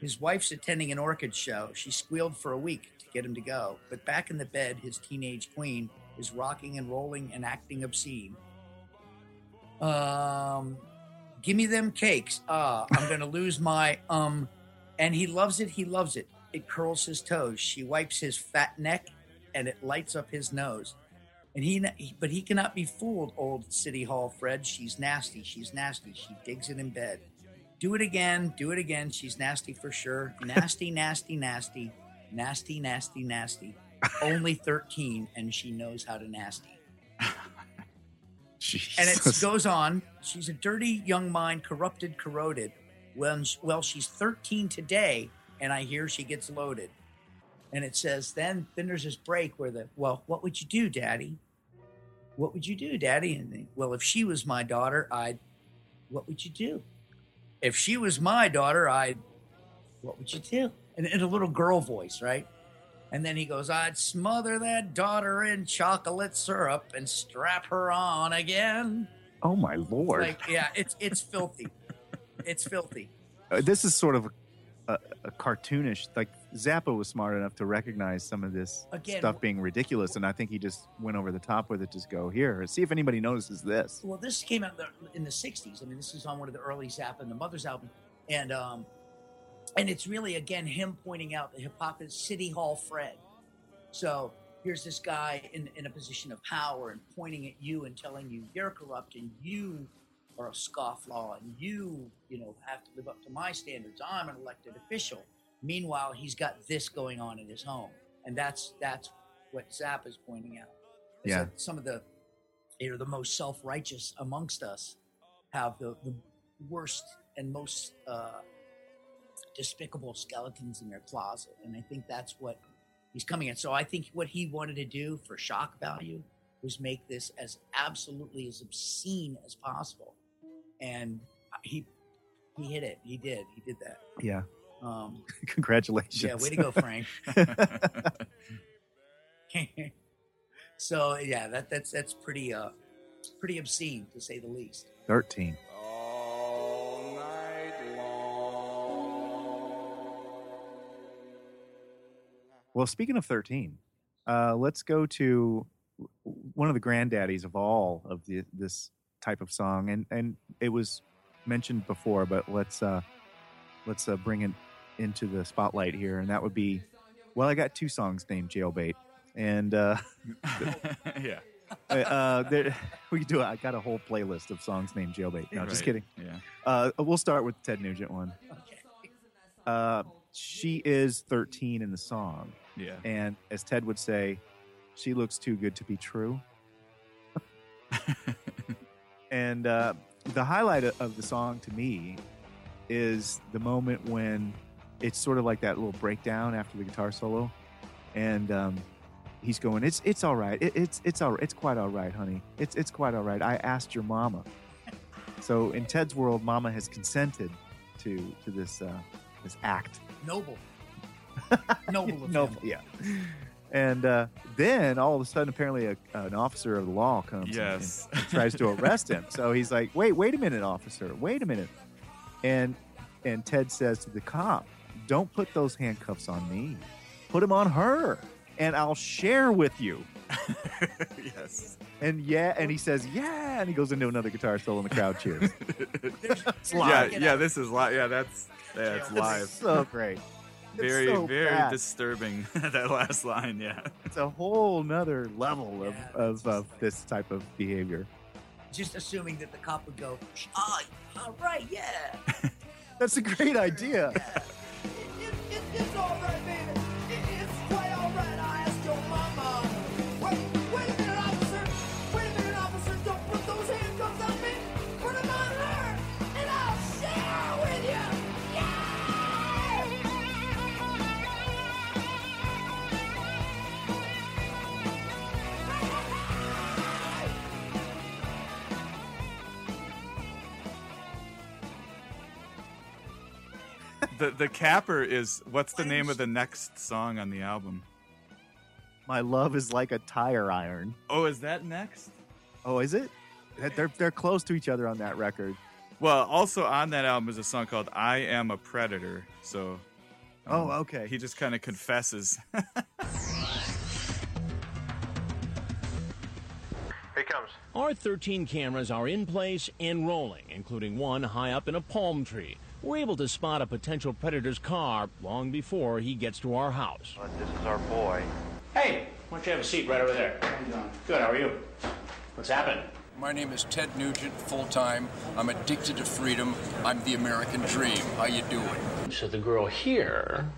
Speaker 3: His wife's attending an orchid show. She squealed for a week to get him to go, but back in the bed, his teenage queen is rocking and rolling and acting obscene. Um, give me them cakes. Ah, I'm gonna [laughs] lose my um, and he loves it. He loves it. It curls his toes. She wipes his fat neck, and it lights up his nose. And he, but he cannot be fooled, old City Hall Fred. She's nasty. She's nasty. She digs it in bed. Do it again. Do it again. She's nasty for sure. Nasty, nasty, nasty, nasty, nasty, nasty. Only 13, and she knows how to nasty. And it goes on. She's a dirty young mind, corrupted, corroded. Well, well, she's 13 today, and I hear she gets loaded. And it says, then then there's this break where the well, what would you do, Daddy? What would you do, Daddy? And well, if she was my daughter, I'd. What would you do? If she was my daughter, I'd. What would you do? And in a little girl voice, right? And then he goes, I'd smother that daughter in chocolate syrup and strap her on again.
Speaker 4: Oh my lord.
Speaker 3: Like, yeah, it's it's filthy. It's filthy. [laughs]
Speaker 4: Uh, this is sort of a, a cartoonish. Like Zappa was smart enough to recognize some of this
Speaker 3: Again,
Speaker 4: stuff being ridiculous, and I think he just went over the top with it. Just go here, see if anybody notices this.
Speaker 3: Well, this came out in the, '60s. I mean, this is on one of the early Zappa and the Mothers album, and um, and it's really again him pointing out the hypocrisy, City Hall Fred. So here's this guy in in a position of power and pointing at you and telling you you're corrupt and you are a scofflaw and you you know have to live up to my standards. I'm an elected official. Meanwhile, he's got this going on in his home, and that's that's what Zap is pointing out.
Speaker 4: Yeah.
Speaker 3: some of the you know the most self-righteous amongst us have the, the worst and most uh, despicable skeletons in their closet. And i think that's what he's coming at. So i think what he wanted to do for shock value was make this as absolutely as obscene as possible. And he he hit it. He did. He did that.
Speaker 4: Yeah,
Speaker 3: um [laughs]
Speaker 4: congratulations.
Speaker 3: yeah way to go frank [laughs] [laughs] so yeah that that's that's pretty uh pretty obscene to say the least
Speaker 4: Thirteen. Well, speaking of 13, uh, let's go to one of the granddaddies of all of the, this type of song, and and it was mentioned before, but let's uh, let's uh, bring it into the spotlight here, and that would be, well, I got two songs named Jailbait, and uh, [laughs]
Speaker 2: yeah.
Speaker 4: uh, there, we could do. I got a whole playlist of songs named Jailbait. No, just kidding.
Speaker 2: yeah.
Speaker 4: Uh, we'll start with Ted Nugent one. Uh, she is 13 in the song.
Speaker 2: Yeah.
Speaker 4: And as Ted would say, she looks too good to be true. [laughs] and uh, the highlight of- of the song to me is the moment when it's sort of like that little breakdown after the guitar solo, and um, he's going, "It's it's all right. It, it's it's all it's quite all right, honey. It's it's quite all right. I asked your mama." So in Ted's world, Mama has consented to to this uh, this act.
Speaker 3: noble [laughs] noble of
Speaker 4: No, yeah. And uh, then all of a sudden, apparently, a, an officer of the law comes and- and, tries to arrest him. So he's like, "Wait, wait a minute, officer. Wait a minute." And and Ted says to the cop, "Don't put those handcuffs on me. Put them on her, and I'll share with you." [laughs]
Speaker 2: yes.
Speaker 4: And yeah, and he says yeah, and he goes into another guitar solo, and the crowd cheers. [laughs] It's [laughs]
Speaker 2: yeah,
Speaker 4: live.
Speaker 2: yeah. This is live. Yeah, that's that's
Speaker 4: It's
Speaker 2: live.
Speaker 4: so great.
Speaker 2: Very,
Speaker 4: so
Speaker 2: very
Speaker 4: bad.
Speaker 2: disturbing. that last line. Yeah.
Speaker 4: It's a whole nother level of, of, of this type of behavior.
Speaker 3: Just assuming that the cop would go, ah, all right, yeah.
Speaker 4: That's a great idea.
Speaker 7: It's
Speaker 2: The the capper is what's the name of the next song on the album?
Speaker 4: My love is like a tire iron.
Speaker 2: Oh, is that next?
Speaker 4: Oh, is it? They're they're close to each other on that record.
Speaker 2: Well, also on that album is a song called "I Am a Predator." So.
Speaker 4: Um, oh, okay.
Speaker 2: He just kind of confesses. [laughs]
Speaker 11: Here comes.
Speaker 12: Our 13 cameras are in place and rolling, including one high up in a palm tree. We're able to spot a potential predator's car long before he gets to our house.
Speaker 11: This is our boy.
Speaker 13: Hey, why don't you have a seat right over there? Good, how are you? What's happening?
Speaker 14: My name is Ted Nugent, full time. I'm addicted to freedom. I'm the American dream. How you doing?
Speaker 13: So the girl here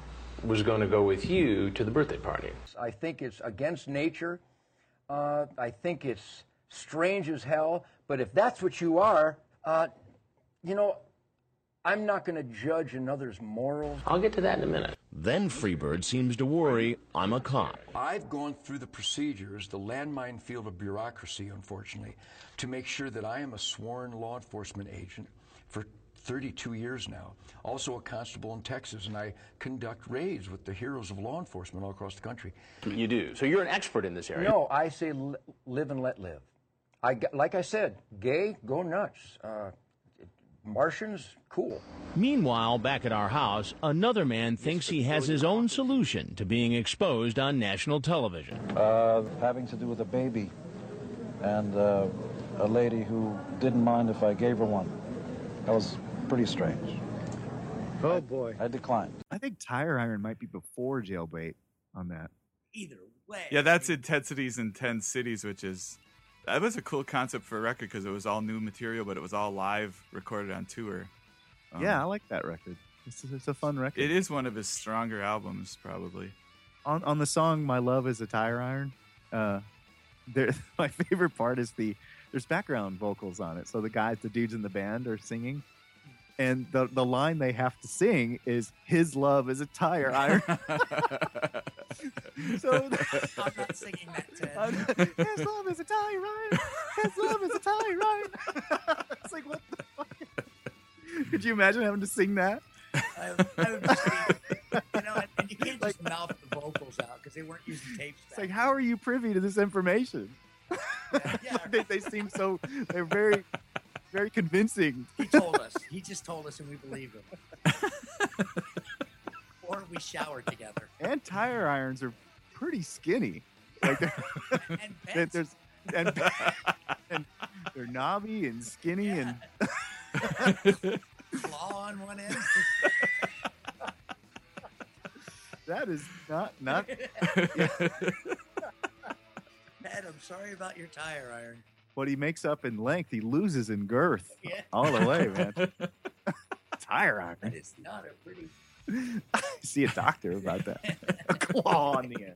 Speaker 13: was going to go with you to the birthday party.
Speaker 15: I think it's against nature. Uh, I think it's strange as hell. But if that's what you are, uh, you know, I'm not going to judge another's morals.
Speaker 13: I'll get to that in a minute.
Speaker 12: Then Freebird seems to worry I'm a cop.
Speaker 14: I've gone through the procedures, the landmine field of bureaucracy, unfortunately, to make sure that I am a sworn law enforcement agent for 32 years now. Also a constable in Texas, and I conduct raids with the heroes of law enforcement all across the country.
Speaker 13: You do. So you're an expert in this area.
Speaker 15: No, I say li- live and let live. I, g- like I said, gay, go nuts. Uh, Martians, cool.
Speaker 12: Meanwhile, back at our house, another man thinks he has his own solution to being exposed on national television.
Speaker 16: Uh, having to do with a baby and uh, a lady who didn't mind if I gave her one. That was pretty strange.
Speaker 4: Oh boy.
Speaker 16: I declined.
Speaker 4: I think tire iron might be before jailbait on that.
Speaker 3: Either way.
Speaker 2: yeah, that's Intensities in Ten Cities, which is that was a cool concept for a record because it was all new material, but it was all live, recorded on tour. Um,
Speaker 4: yeah, I like that record. It's, it's a fun record.
Speaker 2: it is one of his stronger albums, probably.
Speaker 4: on on the song "My Love Is a Tire Iron." Uh, there, [laughs] my favorite part is the there's background vocals on it. So the guys, the dudes in the band, are singing, and the the line they have to sing is "His love is a tire iron." [laughs] so [laughs] [laughs]
Speaker 3: I'm not singing that, Ted.
Speaker 4: His love is a tire iron. His love is a tire iron. it's like what the fuck? Could you imagine having to sing that?
Speaker 3: I, I would just be, you know, and, and you can't just mouth the vocals out because they weren't using tapes.
Speaker 4: It's like, how are you privy to this information? they, they seem so. They're very, very convincing.
Speaker 3: He told us. He just told us, and we believed him. [laughs] or we showered together.
Speaker 4: And tire irons are pretty skinny. Like they're, [laughs] [laughs] they're- there's and, and they're knobby and skinny and
Speaker 3: Claw on one end.
Speaker 4: that is not not.
Speaker 3: Ted, I'm sorry about your tire iron.
Speaker 4: What he makes up in length, he loses in girth [laughs]
Speaker 3: Yeah.
Speaker 4: all the way, man. [laughs] tire iron.
Speaker 3: That is not a pretty. [laughs]
Speaker 4: I See a doctor about that. a claw on the end.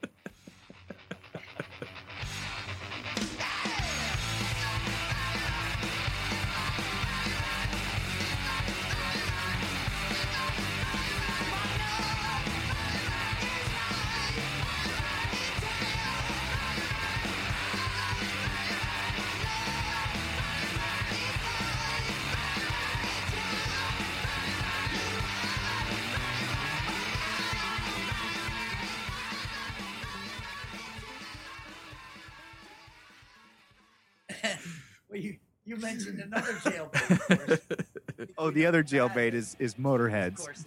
Speaker 4: The other jailbait is is Motörhead's,
Speaker 3: course.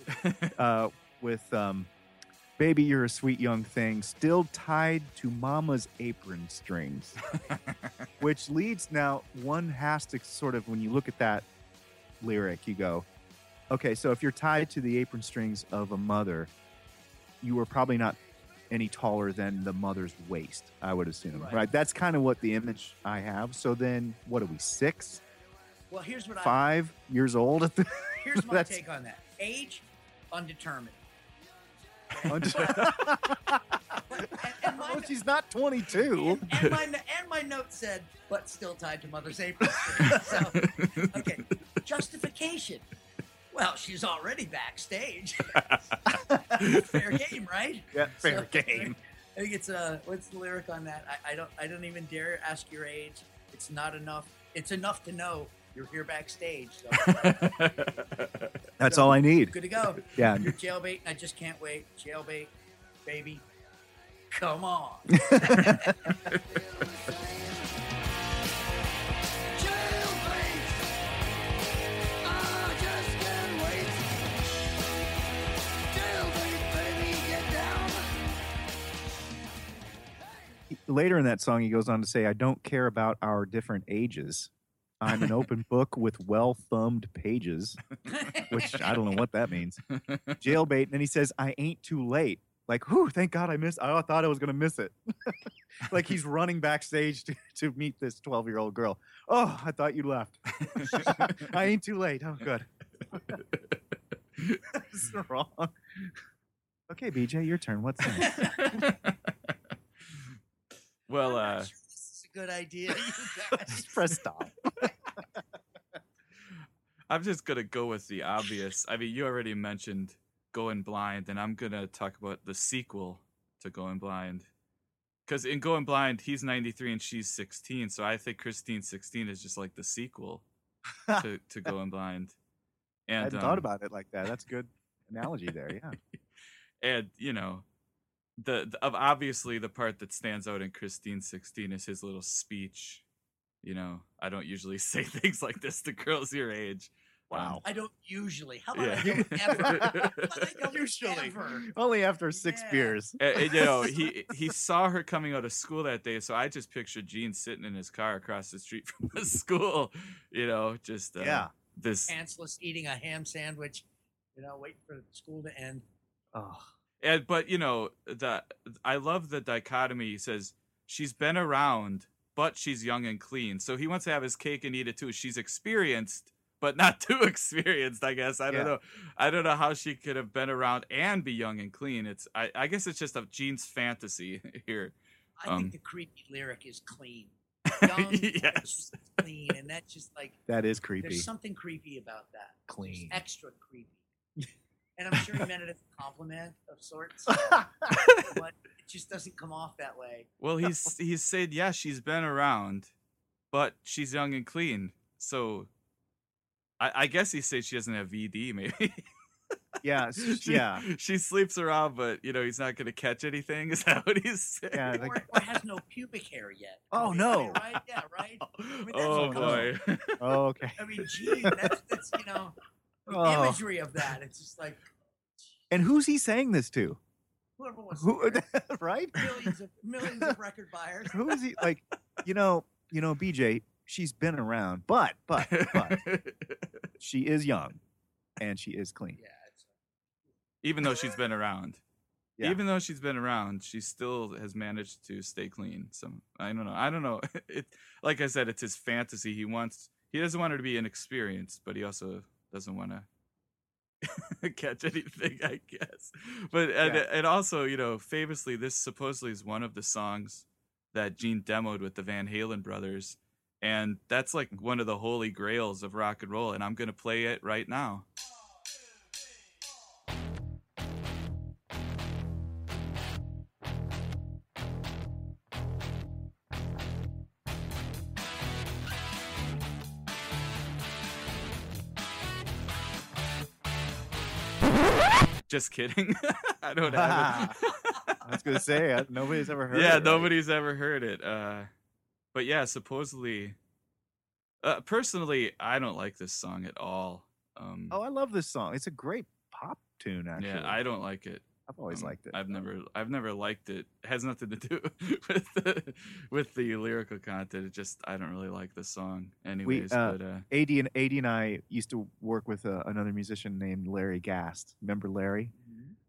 Speaker 3: [laughs]
Speaker 4: uh, with um, Baby, you're a sweet young thing, still tied to mama's apron strings. [laughs] Which leads now, one has to sort of, when you look at that lyric, you go, okay, so if you're tied to the apron strings of a mother, you were probably not any taller than the mother's waist, I would assume. Right.
Speaker 3: Right.
Speaker 4: That's kind of what the image I have. So then, what are we, six,
Speaker 3: Well, here's what I
Speaker 4: five years old? at [laughs] the-
Speaker 3: here's my take on that. Age, undetermined.
Speaker 4: oh, [laughs] she's not 22.
Speaker 3: And my and my note said, but still tied to mother's apron. [laughs] so, okay, justification. Well, she's already backstage. fair game, right?
Speaker 4: Yeah, fair
Speaker 3: So,
Speaker 4: game.
Speaker 3: I think it's uh, what's the lyric on that? I, I don't I don't even dare ask your age. It's not enough. It's enough to know you're here backstage. So. [laughs]
Speaker 4: That's
Speaker 3: So,
Speaker 4: all I need.
Speaker 3: Good to go.
Speaker 4: Yeah.
Speaker 3: You're jailbait. I just can't wait. Jailbait, baby. Come on. [laughs]
Speaker 4: Later in that song, he goes on to say, I don't care about our different ages. I'm an open book with well thumbed pages, which I don't know what that means. Jailbait. And then he says, I ain't too late. Like, whew, thank God I missed. I thought I was going to miss it. [laughs] like he's running backstage to, to meet this 12 year old girl. Oh, I thought you left. [laughs] I ain't too late. Oh, good. [laughs] That's wrong. Okay, BJ, your turn. What's next?
Speaker 2: Well, uh,
Speaker 3: This is a good idea. You guys.
Speaker 4: Press stop.
Speaker 2: I'm just gonna go with the obvious. I mean, you already mentioned Going Blind, and I'm gonna talk about the sequel to Going Blind. Because in Going Blind, he's 93 and she's 16, so I think Christine 16 is just like the sequel to, [laughs] to Going Blind.
Speaker 4: I
Speaker 2: And
Speaker 4: hadn't
Speaker 2: um,
Speaker 4: thought about it like that. That's a good analogy there. Yeah. [laughs]
Speaker 2: and you know the, the of obviously the part that stands out in Christine 16 is his little speech you know i don't usually [laughs] say things like this to girls your age um, wow
Speaker 3: I don't usually. How about
Speaker 2: Yeah.
Speaker 3: I don't ever? I [laughs] don't
Speaker 4: Usually.
Speaker 3: ever?
Speaker 4: Only after six beers.
Speaker 2: and, and, you know he [laughs] he saw her coming out of school that day so i just pictured gene sitting in his car across the street from the school you know just uh,
Speaker 4: Yeah.
Speaker 2: this
Speaker 3: Pantsless eating a ham sandwich, you know, waiting for school to end.
Speaker 4: Oh.
Speaker 2: And but you know the I love the dichotomy. He says she's been around, but she's young and clean. So he wants to have his cake and eat it too. She's experienced, but not [laughs] too experienced. I guess I don't
Speaker 4: Yeah.
Speaker 2: know. I don't know how she could have been around and be young and clean. It's I, I guess it's just a Gene's fantasy [laughs] here.
Speaker 3: I
Speaker 2: Um,
Speaker 3: think the creepy lyric is clean. [laughs] Young,
Speaker 2: yes.
Speaker 3: clean, and that's just like
Speaker 4: That is creepy.
Speaker 3: There's something creepy about that. Just
Speaker 4: Clean.
Speaker 3: extra creepy. And I'm sure he meant it as a compliment of sorts, [laughs] but it just doesn't come off that way.
Speaker 2: Well, he's he's said yeah, she's been around, but she's young and clean. So I, I guess he said she doesn't have VD, maybe.
Speaker 4: Yeah. [laughs]
Speaker 2: She-
Speaker 4: yeah.
Speaker 2: She sleeps around, but you know he's not going to catch anything. [laughs] Is that what he's saying?
Speaker 4: Yeah. Like,
Speaker 3: Or, or has no pubic hair yet.
Speaker 4: Oh,
Speaker 3: I mean,
Speaker 4: no.
Speaker 3: Right? Yeah, right? I mean,
Speaker 2: oh
Speaker 3: what comes-
Speaker 2: boy.
Speaker 4: oh, okay.
Speaker 3: I mean, gee, that's, that's you know, the
Speaker 4: Oh.
Speaker 3: imagery of that. It's just like
Speaker 4: And who's he saying this to?
Speaker 3: whoever wants
Speaker 4: Who,
Speaker 3: to hear it. [laughs]
Speaker 4: right?
Speaker 3: millions of millions of [laughs] record buyers.
Speaker 4: Who is he? Like, [laughs] you know, you know, BJ, she's been around, but, but, but she is young and she is clean.
Speaker 3: Yeah,
Speaker 2: Even though she's been around.
Speaker 4: Yeah.
Speaker 2: Even though she's been around, she still has managed to stay clean. So I don't know. I don't know. It like I said, it's his fantasy. He wants he doesn't want her to be inexperienced, but he also doesn't want to [laughs] catch anything, I guess. But and,
Speaker 4: Yeah.
Speaker 2: and also, you know, famously, this supposedly is one of the songs that Gene demoed with the Van Halen brothers, and that's like one of the holy grails of rock and roll. And I'm gonna play it right now. Just kidding. [laughs] I don't have it. [laughs]
Speaker 4: I was gonna say nobody's ever heard.
Speaker 2: yeah,
Speaker 4: it, right?
Speaker 2: nobody's ever heard it. Uh, but yeah, supposedly, uh, personally, I don't like this song at all. Um,
Speaker 4: Oh, I love this song. It's a great pop tune, actually.
Speaker 2: yeah, I don't like it.
Speaker 4: I've always
Speaker 2: Um,
Speaker 4: liked it.
Speaker 2: I've never I've never liked it. It has nothing to do [laughs] with the with the lyrical content. It just I don't really like the song anyways.
Speaker 4: we, uh,
Speaker 2: but uh,
Speaker 4: AD and AD and I used to work with uh, another musician named Larry Gast. Remember Larry?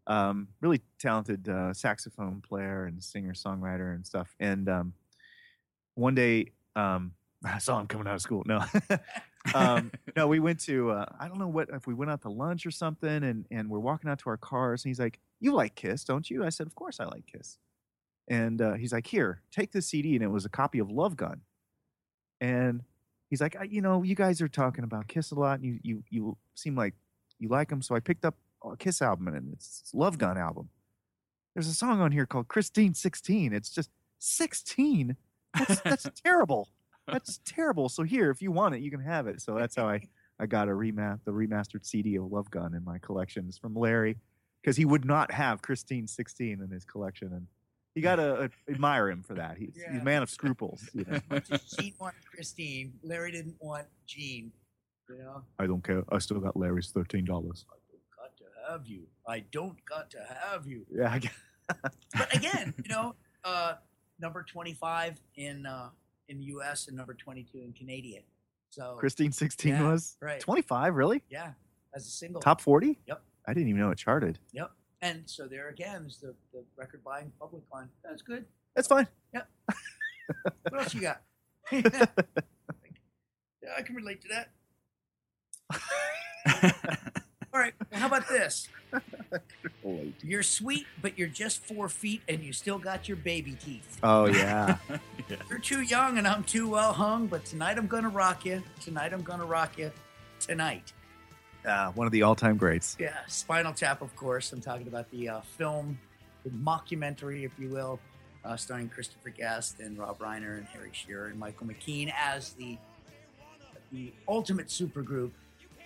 Speaker 4: Um, really talented uh, saxophone player and singer songwriter and stuff. And um, one day, um, [laughs] I saw him coming out of school. No, [laughs] um, no, we went to uh, I don't know what if we went out to lunch or something, and and we're walking out to our cars, and he's like, "You like Kiss, don't you?" I said, "Of course I like Kiss." And uh, he's like, "Here, take this CD," and it was a copy of Love Gun. And he's like, I, "You know, you guys are talking about Kiss a lot, and you you you seem like you like them, so I picked up a Kiss album, and it's, it's Love Gun album. There's a song on here called Christine 16. It's just 16. That's that's [laughs] terrible. That's terrible. So here, if you want it, you can have it. So that's how I [laughs] I got a remap, the remastered CD of Love Gun in my collection. It's from Larry because he would not have Christine 16 in his collection, and you gotta admire him for that. He's, he's a man of scruples. You know?
Speaker 3: Gene wanted Christine. Larry didn't want Gene. You know,
Speaker 4: I don't care. I still got Larry's thirteen dollars.
Speaker 3: I don't got to have you. I don't got to have you.
Speaker 4: Yeah, I, [laughs]
Speaker 3: But again, you know, uh, number twenty-five in uh, in the U.S. and number twenty-two in Canadian. So
Speaker 4: Christine 16
Speaker 3: Yeah,
Speaker 4: was
Speaker 3: right.
Speaker 4: 25. Really?
Speaker 3: Yeah, as a single.
Speaker 4: Top 40?
Speaker 3: Yep.
Speaker 4: I didn't even know it charted.
Speaker 3: Yep. And so there again is the, the record buying public on. That's good.
Speaker 4: That's fine.
Speaker 3: Yep. [laughs] what else you got? [laughs] yeah, I can relate to that. [laughs] All right. Well, how about this? You're sweet, but you're just four feet, and you still got your baby teeth.
Speaker 4: Oh yeah.
Speaker 3: You're too young, and I'm too well hung. But tonight I'm gonna rock you. Tonight I'm gonna rock you. Tonight.
Speaker 4: Ah, one of the all-time greats.
Speaker 3: Yeah, Spinal Tap, of course. I'm talking about the uh, film, the mockumentary, if you will, uh, starring Christopher Guest and Rob Reiner and Harry Shearer and Michael McKean as the the ultimate supergroup,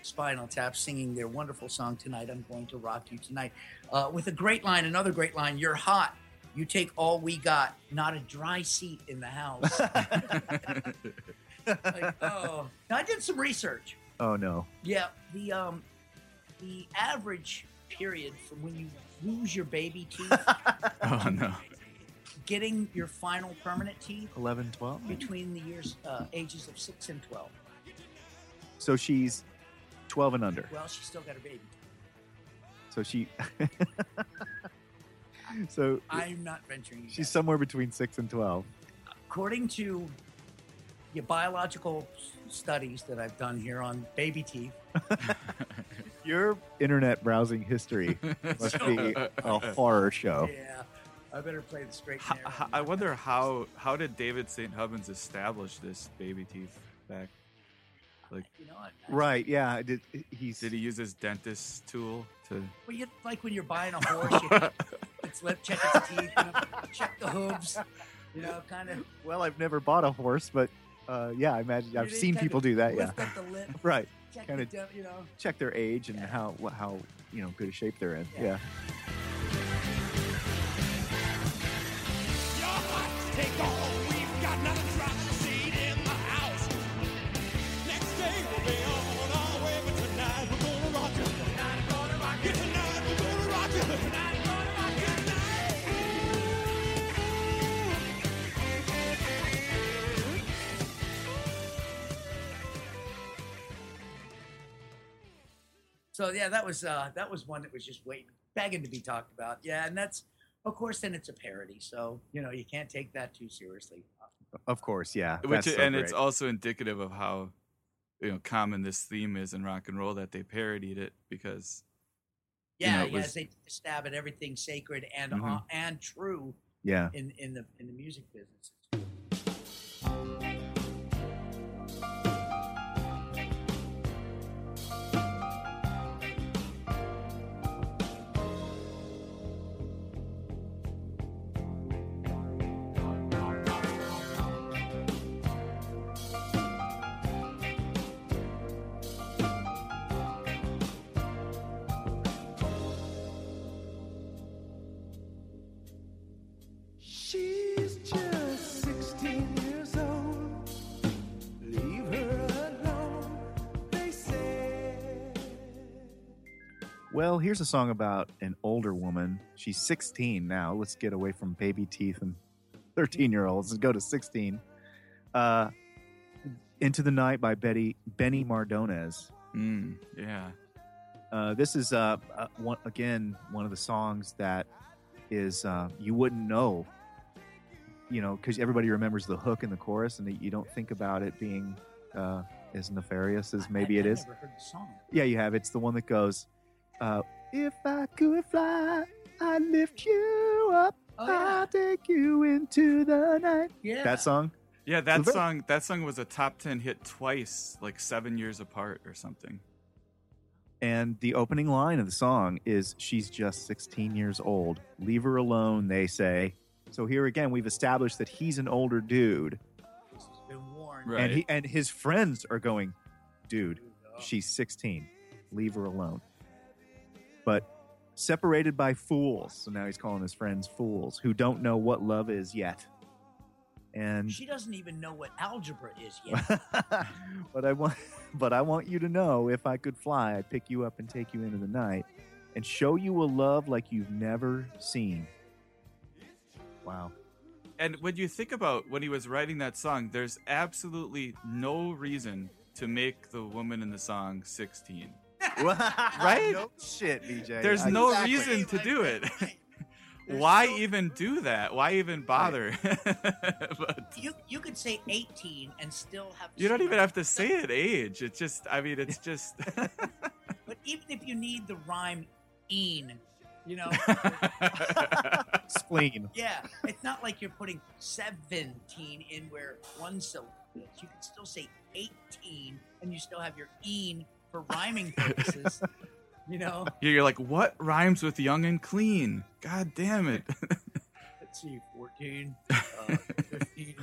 Speaker 3: Spinal Tap, singing their wonderful song "Tonight I'm Going to Rock You Tonight," uh, with a great line, another great line: "You're hot." You take all we got, not a dry seat in the house. [laughs] [laughs] like, oh, Now, I did some research.
Speaker 4: Oh no.
Speaker 3: Yeah, the um, the average period from when you lose your baby teeth, [laughs]
Speaker 2: oh no.
Speaker 3: getting your final permanent teeth
Speaker 4: 11, 12.
Speaker 3: between the years uh, ages of six and twelve.
Speaker 4: So she's 12 and under.
Speaker 3: Well, she still got her baby.
Speaker 4: So she. [laughs] so
Speaker 3: I'm not venturing.
Speaker 4: she's
Speaker 3: guess.
Speaker 4: somewhere between six and 12.
Speaker 3: according to the biological studies that I've done here on baby teeth. [laughs]
Speaker 4: Your internet browsing history [laughs] must be a horror show.
Speaker 3: Yeah, I better play the straight.
Speaker 2: H- h- I wonder how how did David St. Hubbins establish this baby teeth back? Like,
Speaker 3: You know what?
Speaker 4: Right? Yeah. Did he's
Speaker 2: did he use his dentist tool to?
Speaker 3: Well, you like when you're buying a horse, you [laughs] it's lip, check its teeth, you know, check the hooves, you know, kind of.
Speaker 4: Well, I've never bought a horse, but uh, yeah, I imagine I've seen people do that. Yeah.
Speaker 3: the lip, [laughs]
Speaker 4: right.
Speaker 3: check
Speaker 4: Kind of
Speaker 3: dem- you know.
Speaker 4: check their age and how wh- how you know good a shape they're in.
Speaker 3: Yeah.
Speaker 4: Yeah.
Speaker 7: Take all we've got, not
Speaker 3: So yeah, that was uh, that was one that was just waiting, begging to be talked about. Yeah, and that's of course then it's a parody, so you know you can't take that too seriously.
Speaker 4: Of course. Yeah.
Speaker 2: Which
Speaker 4: so
Speaker 2: and it's also indicative of how you know common this theme is in rock and roll that they parodied it because you
Speaker 3: Yeah,
Speaker 2: know, it
Speaker 3: yes,
Speaker 2: was-
Speaker 3: they take a stab at everything sacred and
Speaker 2: Mhm.
Speaker 3: uh, and true.
Speaker 4: Yeah.
Speaker 3: In in the in the music business.
Speaker 4: Well, here's a song about an older woman. She's 16 now. Let's get away from baby teeth and [laughs] 13 year olds and go to 16. Uh, Into the Night by Betty Benny Mardones.
Speaker 2: Mm, yeah.
Speaker 4: Uh, this is uh, uh, one again one of the songs that is uh, you wouldn't know, you know, because everybody remembers the hook and the chorus, and you don't think about it being uh, as nefarious as maybe
Speaker 3: I,
Speaker 4: it
Speaker 3: I
Speaker 4: is.
Speaker 3: never heard the song.
Speaker 4: Yeah, you have. It's the one that goes, uh, "If I could fly, I'd lift you up. I'll take you into the night."
Speaker 3: Yeah.
Speaker 4: that song.
Speaker 2: Yeah, that
Speaker 4: Very-
Speaker 2: song that song was a top 10 hit twice, like 7 years apart or something.
Speaker 4: And the opening line of the song is She's just 16 years old. Leave her alone, they say. So here again, we've established that he's an older dude.
Speaker 3: This has been warned.
Speaker 2: Right.
Speaker 4: And he and his friends are going, dude, she's 16. Leave her alone. But separated by fools. So now he's calling his friends fools who don't know what love is yet. And
Speaker 3: She doesn't even know what algebra is yet. [laughs]
Speaker 4: but I want but I want you to know if I could fly, I'd pick you up and take you into the night and show you a love like you've never seen. Wow.
Speaker 2: And when you think about when he was writing that song, there's absolutely no reason to make the woman in the song 16.
Speaker 4: Right? No shit, BJ.
Speaker 2: There's
Speaker 4: I-
Speaker 2: no
Speaker 4: Exactly.
Speaker 2: reason to do it. [laughs] Why even do that? Why even bother? [laughs] but
Speaker 3: you you could say 18 and still have.
Speaker 2: you don't even have to say it age. It's just, I mean, it's just. [laughs]
Speaker 3: But even if you need the rhyme "een," you know,
Speaker 4: spleen.
Speaker 3: yeah, it's not like you're putting 17 in where one syllable is. You can still say 18, and you still have your "een" for rhyming purposes. you know, [laughs]
Speaker 2: You're like, what rhymes with young and clean? God damn it. [laughs]
Speaker 3: let's see, 14, [laughs] uh, 15.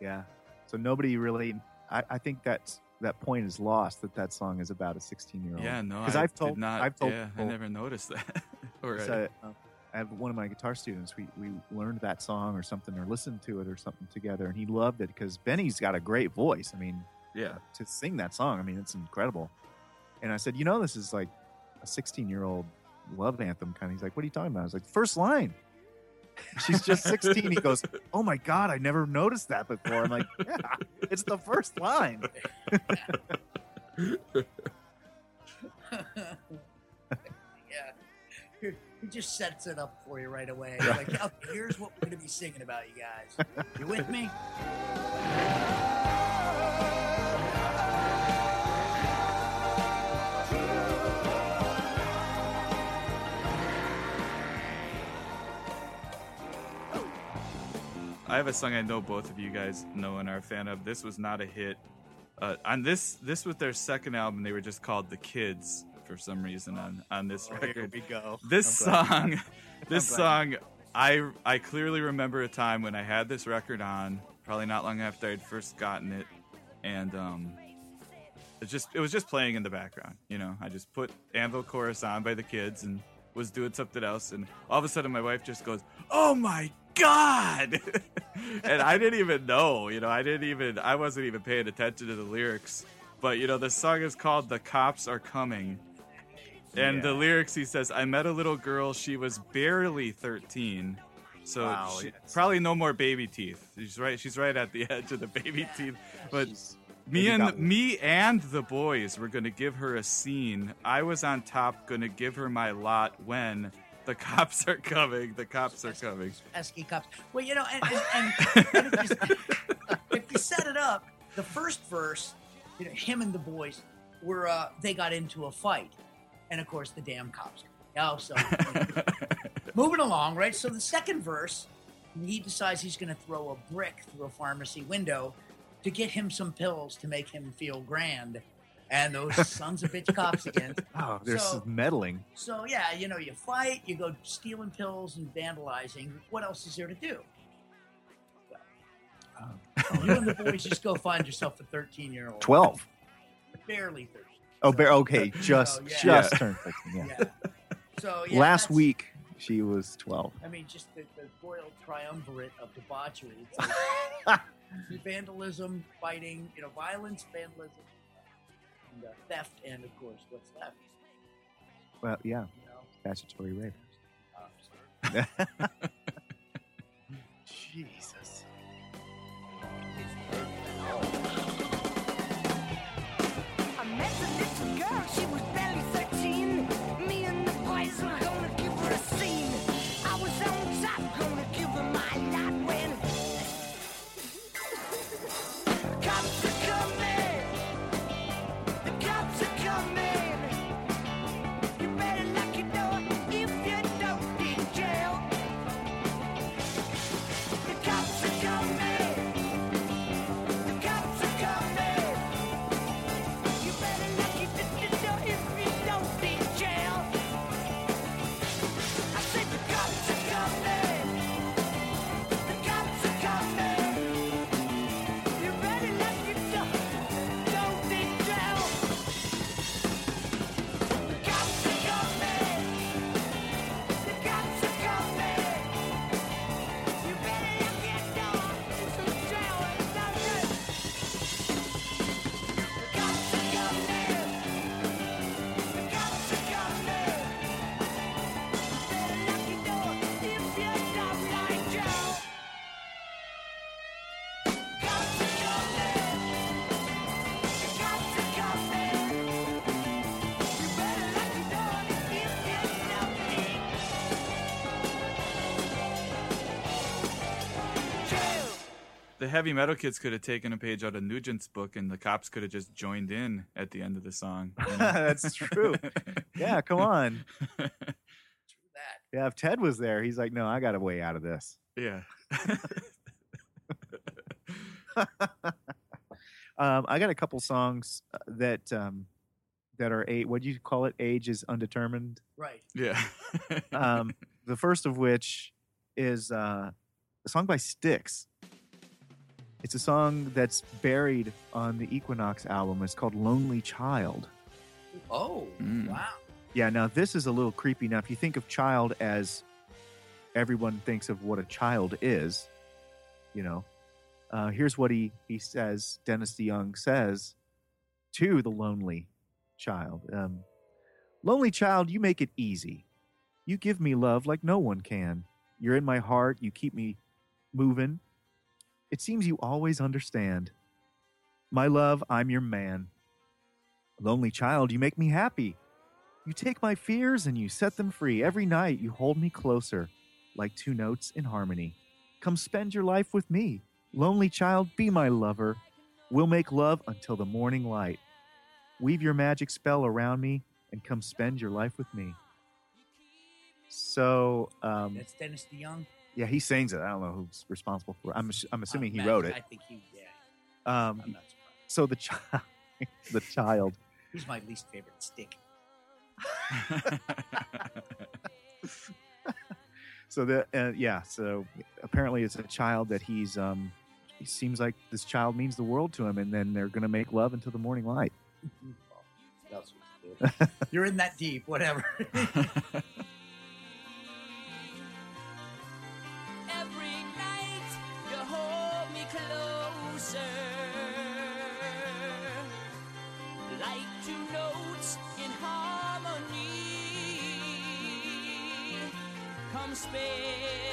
Speaker 4: Yeah. So nobody really I, I think that's that point is lost that that song is about a 16 year old.
Speaker 2: yeah, no,
Speaker 4: because
Speaker 2: I
Speaker 4: I've told
Speaker 2: did not.
Speaker 4: I've told
Speaker 2: yeah, I never noticed that. Or
Speaker 4: So, uh, I have one of my guitar students. We we learned that song or something, or listened to it or something together, and he loved it because Benny's got a great voice. I mean,
Speaker 2: Yeah.
Speaker 4: to sing that song, I mean, it's incredible. And I said, you know, this is like a 16 year old love anthem kind of. He's like, what are you talking about? I was like, first line. She's just 16. He goes, oh my god, I never noticed that before. I'm like, [laughs] yeah, it's the first line. [laughs]
Speaker 3: yeah. He just sets it up for you right away. Like, okay, here's what we're going to be singing about, you guys. You with me? [laughs]
Speaker 2: I have a song I know both of you guys know and are a fan of. This was not a hit. Uh, on this, this was their second album. They were just called The Kids for some reason on on this
Speaker 4: Oh, here
Speaker 2: record.
Speaker 4: we go.
Speaker 2: This
Speaker 4: I'm glad.
Speaker 2: song, [laughs] this
Speaker 4: I'm
Speaker 2: song, I I clearly remember a time when I had this record on, probably not long after I'd first gotten it, and um, it just it was just playing in the background. You know, I just put Anvil Chorus on by the Kids and was doing something else, and all of a sudden my wife just goes, "Oh my god!" [laughs] and I didn't even know. You know, I didn't even I wasn't even paying attention to the lyrics. But you know, the song is called "The Cops Are Coming." And the lyrics, he says, I met a little girl. She was barely 13. So
Speaker 4: Wow,
Speaker 2: she-
Speaker 4: yes.
Speaker 2: probably no more baby teeth. She's right. She's right at the [laughs] edge of the baby teeth. But me and me and the boys were gonna give her a scene. I was on top, gonna give her my lot when the cops are coming. The cops are coming.
Speaker 3: pesky cops. Well, you know, and, and, and, [laughs] if, you, if you set it up, the first verse, you know, him and the boys were uh, they got into a fight, and of course the damn cops. Oh, so [laughs] moving along, right? So the second verse, he decides he's going to throw a brick through a pharmacy window to get him some pills to make him feel grand, and those sons of bitch cops again. [laughs]
Speaker 4: Oh, there's
Speaker 3: So-
Speaker 4: meddling.
Speaker 3: So yeah, you know, you fight, you go stealing pills and vandalizing. What else is there to do? Um, you and the boys just go find yourself a 13 year old.
Speaker 4: 12.
Speaker 3: Barely 13.
Speaker 4: Oh, bear, okay, just
Speaker 3: So, yeah.
Speaker 4: just
Speaker 2: Yeah.
Speaker 4: turned 15. Yeah.
Speaker 3: Yeah. So yeah,
Speaker 4: Last week she was 12.
Speaker 3: I mean, just the, the royal triumvirate of debauchery. Like [laughs] vandalism, fighting, you know, violence, vandalism, and uh, theft, and of course, what's left?
Speaker 4: Well, yeah,
Speaker 3: You know?
Speaker 4: statutory rape.
Speaker 3: Uh,
Speaker 4: Jesus.
Speaker 2: Heavy metal kids could have taken a page out of Nugent's book, and the cops could have just joined in at the end of the song. [laughs] you know?
Speaker 4: That's true. Yeah, come [laughs] on.
Speaker 3: that.
Speaker 4: Yeah, if Ted was there, he's like, no, I got a way out of this.
Speaker 2: yeah. [laughs]
Speaker 4: Um, I got a couple songs uh, that um, that are a what do you call it? Age is undetermined.
Speaker 3: Right.
Speaker 2: Yeah.
Speaker 4: Um, the first of which is uh, a song by Styx. It's a song that's buried on the Equinox album. It's called "Lonely Child."
Speaker 3: Oh,
Speaker 2: Mm.
Speaker 3: wow.
Speaker 4: Yeah, now this is a little creepy. Now, if you think of child as everyone thinks of what a child is, you know, uh, here's what he he says. Dennis DeYoung says to the lonely child, um, "Lonely child, you make it easy. You give me love like no one can. You're in my heart. You keep me moving. It seems you always understand. My love, I'm your man. Lonely child, you make me happy." You take my fears and you set them free. Every night you hold me closer, like two notes in harmony. Come spend your life with me. Lonely child, be my lover. We'll make love until the morning light. Weave your magic spell around me and come spend your life with me. So, um,
Speaker 3: That's Dennis DeYoung.
Speaker 4: Yeah, he sings it. I don't know who's responsible for it. I'm, I'm assuming he
Speaker 3: Uh,
Speaker 4: wrote it.
Speaker 3: I think he, yeah.
Speaker 4: Um,
Speaker 3: I'm not surprised.
Speaker 4: so the child, [laughs] the child,
Speaker 3: Who's my least favorite stick. [laughs]
Speaker 4: so the uh, yeah so apparently it's a child that he's um he seems like this child means the world to him and then they're gonna make love until the morning light. [laughs]
Speaker 3: You're in that deep, whatever.
Speaker 7: Come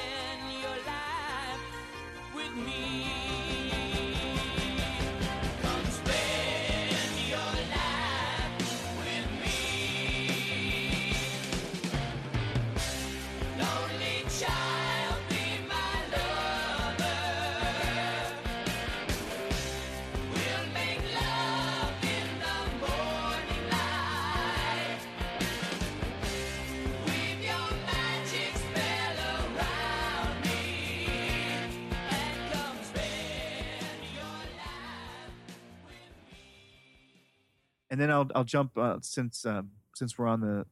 Speaker 7: and
Speaker 4: then i'll i'll jump uh, since um since we're on the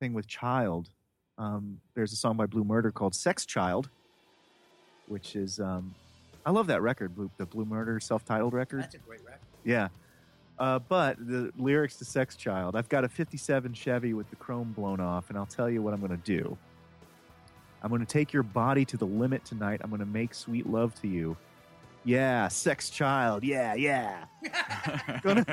Speaker 4: thing with child um there's a song by blue murder called sex child which is um i love that record blue, the blue murder self-titled record
Speaker 3: That's a great record.
Speaker 4: Yeah. Uh, but the lyrics to Sex Child, I've got a 57 Chevy with the chrome blown off, and I'll tell you what I'm going to do. I'm going to take your body to the limit tonight. I'm going to make sweet love to you. Yeah, Sex Child. Yeah, yeah. [laughs] gonna,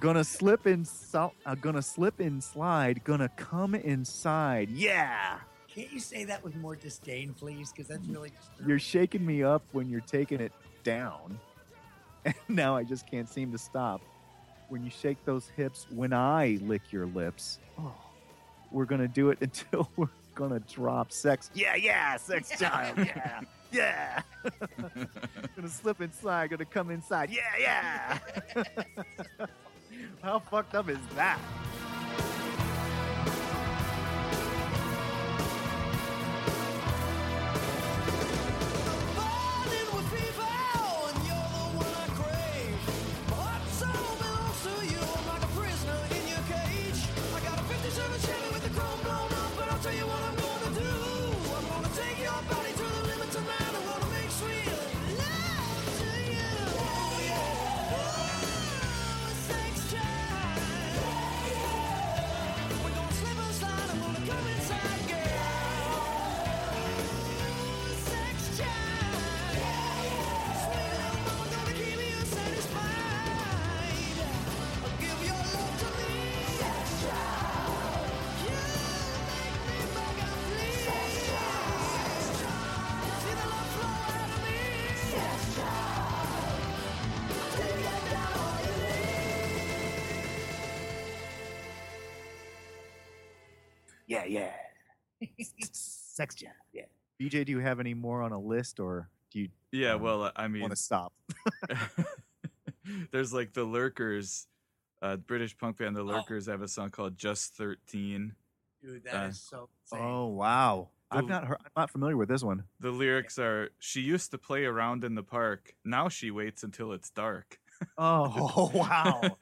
Speaker 4: Gonna slip in, so, uh, gonna slip in, slide. Gonna come inside. Yeah.
Speaker 3: Can't you say that with more disdain, please? Because that's really disturbing.
Speaker 4: You're shaking me up when you're taking it down, and [laughs] now I just can't seem to stop. When you shake those hips, when I lick your lips, oh, we're gonna do it [laughs] until we're gonna drop sex. Yeah, yeah, sex child. Yeah, [laughs] yeah. gonna slip inside. Gonna come inside. Yeah, yeah. How fucked up is that? BJ, do you have any more on a list, or do you?
Speaker 2: Yeah,
Speaker 4: um,
Speaker 2: well, I mean,
Speaker 4: want to stop? [laughs] [laughs]
Speaker 2: there's like the Lurkers, uh, British punk band. The
Speaker 3: Oh.
Speaker 2: Lurkers have a song called "Just 13."
Speaker 3: Dude, that is
Speaker 2: Uh,
Speaker 3: so insane.
Speaker 4: Oh wow! I've not heard, I'm not familiar with this one.
Speaker 2: The lyrics are: "She used to play around in the park. Now she waits until it's dark."
Speaker 4: Oh [laughs] wow!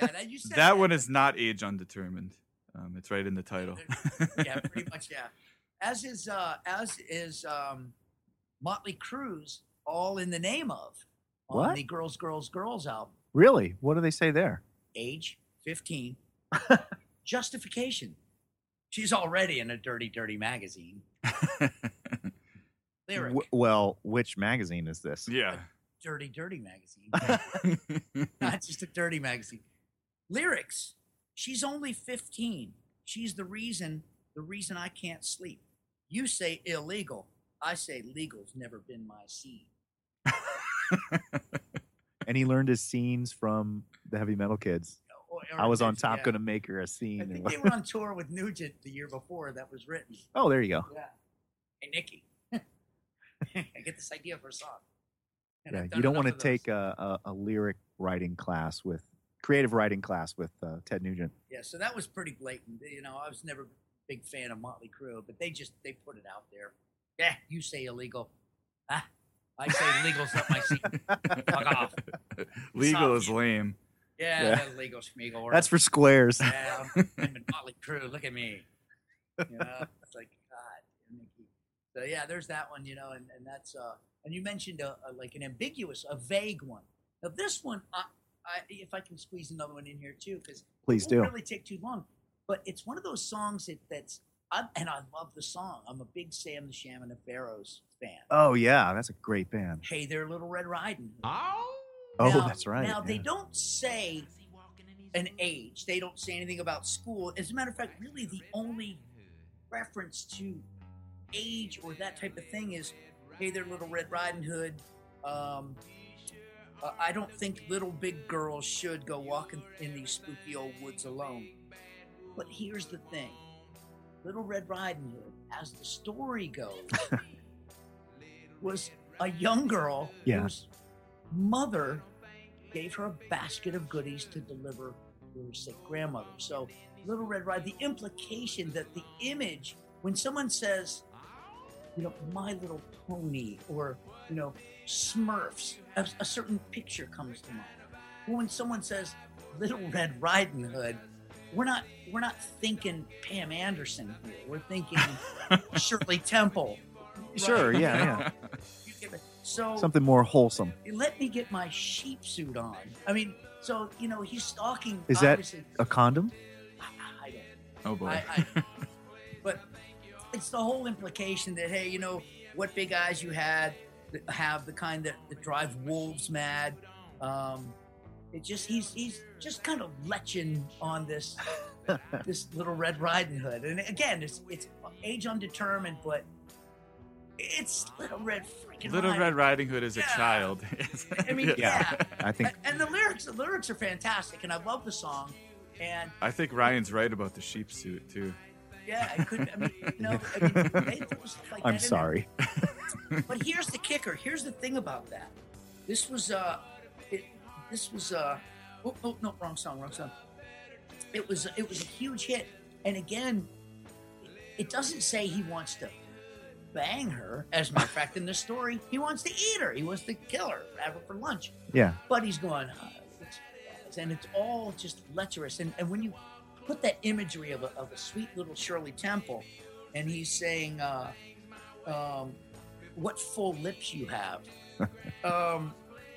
Speaker 3: Yeah, that you said
Speaker 2: that one is not age undetermined. Um, it's right in the title. [laughs]
Speaker 3: yeah, pretty much. Yeah, as is uh, as is um, Motley Crue's "All in the Name of" on
Speaker 4: What?
Speaker 3: the Girls, Girls, Girls album.
Speaker 4: Really? What do they say there?
Speaker 3: Age fifteen, [laughs] justification. She's already in a dirty, dirty magazine. [laughs] Lyric,
Speaker 4: W- well, which magazine is this?
Speaker 2: Yeah.
Speaker 3: dirty, dirty magazine. Not just a dirty magazine. Lyrics. She's only 15. She's the reason, the reason I can't sleep. You say illegal. I say legal's never been my scene. [laughs]
Speaker 4: And he learned his scenes from the heavy metal kids.
Speaker 3: Oh, or-
Speaker 4: I was on
Speaker 3: yeah.
Speaker 4: top going to make her a scene.
Speaker 3: I think they were on tour with Nugent the year before that was written.
Speaker 4: oh, there you go.
Speaker 3: Yeah. Hey, Nikki. [laughs] I get this idea for a song. And
Speaker 4: Yeah, you don't want to
Speaker 3: enough of those.
Speaker 4: take a, a, a lyric writing class with creative writing class with uh, Ted Nugent.
Speaker 3: Yeah, so that was pretty blatant. You know, I was never a big fan of Motley Crue, but they just they put it out there. Yeah, you say illegal. Ah, I say legal's up my seat. [laughs] Fuck off.
Speaker 2: Legal
Speaker 3: Stop.
Speaker 2: is lame.
Speaker 3: Yeah,
Speaker 4: Yeah.
Speaker 3: that's legal schmeagle. or-
Speaker 4: That's for squares.
Speaker 3: Yeah, I'm, [laughs] I'm in Motley Crue. Look at me. You know, it's like God, So yeah, there's that one. You know, and, and that's uh, and you mentioned a, a like an ambiguous, a vague one. Now this one, I, I if I can squeeze another one in here too, because
Speaker 4: Please
Speaker 3: it won't
Speaker 4: do.
Speaker 3: really take too long. But it's one of those songs that that's I, and I love the song. I'm a big Sam the Sham and the Pharaohs fan.
Speaker 4: Oh yeah, that's a great band.
Speaker 3: Hey there, Little Red Riding. Hood.
Speaker 4: Oh,
Speaker 3: Now-
Speaker 4: that's right.
Speaker 3: Now they don't say an age. They don't say anything about school. As a matter of fact, really the only reference to age or that type of thing is, "Hey there, Little Red Riding Hood." Um, uh, I don't think little big girls should go walking in these spooky old woods alone. But here's the thing: Little Red Riding Hood, as the story goes, [laughs] was a young girl
Speaker 4: Yeah.
Speaker 3: whose mother gave her a basket of goodies to deliver to her sick grandmother. So, Little Red Riding, the implication that the image, when someone says, you know, My Little Pony or, you know, Smurfs, a, a certain picture comes to mind. When someone says, Little Red Riding Hood, we're not we're not thinking Pam Anderson here. We're thinking [laughs] Shirley Temple. [laughs]
Speaker 4: Sure, yeah, yeah.
Speaker 3: You get it. So
Speaker 4: Something more wholesome.
Speaker 3: let me get my sheep suit on. I mean, so you know he's stalking.
Speaker 4: Is that a condom?
Speaker 3: I don't.
Speaker 2: Oh boy.
Speaker 3: I, I, [laughs] but it's the whole implication that hey, you know what big eyes you had that have the kind that, that drive wolves mad. Um, it just he's he's just kind of leching on this [laughs] this little Red Riding Hood, and again, it's it's age undetermined, but it's little red freaking
Speaker 2: Little
Speaker 3: Riding
Speaker 2: Red Riding Hood is a child. [laughs]
Speaker 3: I mean, yeah. [laughs]
Speaker 4: I think
Speaker 3: And, and the lyrics, the lyrics are fantastic, and I love the song. And
Speaker 2: I think Ryan's right about the sheep suit too.
Speaker 3: Yeah, I couldn't. I mean, you know, I mean, [laughs] like
Speaker 4: I'm sorry. [laughs]
Speaker 3: But here's the kicker. Here's the thing about that. This was uh, it, this was uh, oh, oh no, wrong song, wrong song. It was it was a huge hit, and again, it doesn't say he wants to bang her. As a matter of fact, in the story, he wants to eat her. He wants to kill her, have her for lunch.
Speaker 4: Yeah.
Speaker 3: But he's going, uh, it's, and it's all just lecherous. And, and when you put that imagery of a, of a sweet little Shirley Temple, and he's saying, uh, um, "What full lips you have," [laughs] um,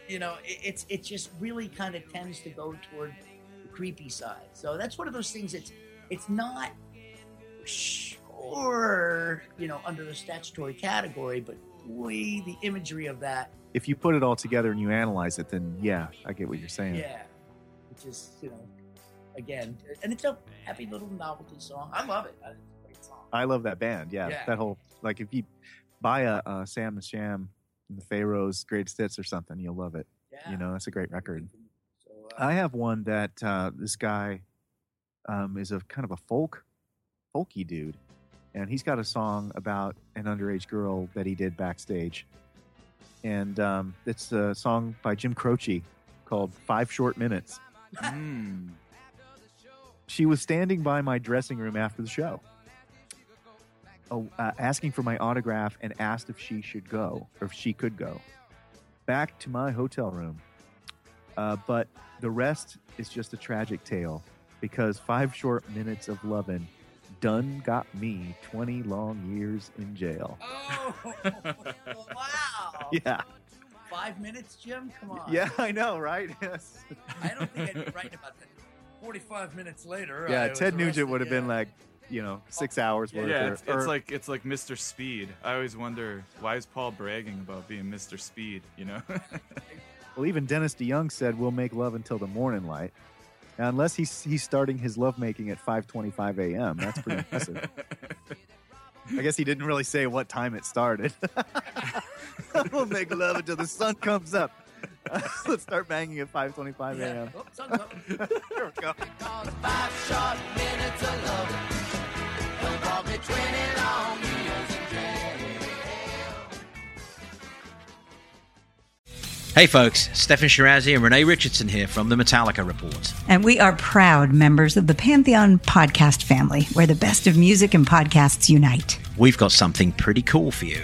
Speaker 3: you know, it, it's it just really kind of tends to go toward the creepy side. So that's one of those things. It's it's not sure, you know, under the statutory category, but we the imagery of that
Speaker 4: If you put it all together and you analyze it, then yeah, I get what you're saying.
Speaker 3: Yeah, which is you know, again, and it's a happy little novelty song. I love it. It's a great song.
Speaker 4: I love that band. Yeah,
Speaker 3: Yeah.
Speaker 4: that whole like if you buy a, a Sam the Sham and the Pharaohs greatest hits or something, you'll love it.
Speaker 3: Yeah.
Speaker 4: You know, that's a great record.
Speaker 3: So, uh,
Speaker 4: I have one that uh, this guy um, is a kind of a folk, folky dude, and he's got a song about an underage girl that he did backstage, and um, it's a song by Jim Croce called Five Short Minutes.
Speaker 2: Hmm.
Speaker 4: She was standing by my dressing room after the show, oh, uh, asking for my autograph, and asked if she should go or if she could go back to my hotel room. Uh, but the rest is just a tragic tale because five short minutes of loving done got me 20 long years in jail.
Speaker 3: Oh, [laughs] wow!
Speaker 4: Yeah.
Speaker 3: Five minutes, Jim. Come on.
Speaker 4: Yeah, I know, right? [laughs] Yes.
Speaker 3: I don't think I'd be writing about that. Forty-five minutes later.
Speaker 4: Yeah,
Speaker 3: I
Speaker 4: Ted Nugent would have been like, you know, six hours worth.
Speaker 2: Yeah,
Speaker 4: or-
Speaker 2: it's, it's like it's like Mr. Speed. I always wonder why is Paul bragging about being Mr. Speed? You know. [laughs]
Speaker 4: Well, even Dennis DeYoung said we'll make love until the morning light. Now, unless he's he's starting his lovemaking at 5:25 a.m. That's pretty impressive. [laughs] I guess he didn't really say what time it started. [laughs] we'll make love until the sun comes up. [laughs] Let's start banging at 5:25 a.m.
Speaker 3: Oh, sun's up. [laughs]
Speaker 4: there we go.
Speaker 7: Five short minutes of love. Don't call me 20 long years.
Speaker 11: Hey folks, Steffan Chirazi and Renee Richardson here from the Metallica Report.
Speaker 17: And we are proud members of the Pantheon podcast family, where the best of music and podcasts unite.
Speaker 11: We've got something pretty cool for you.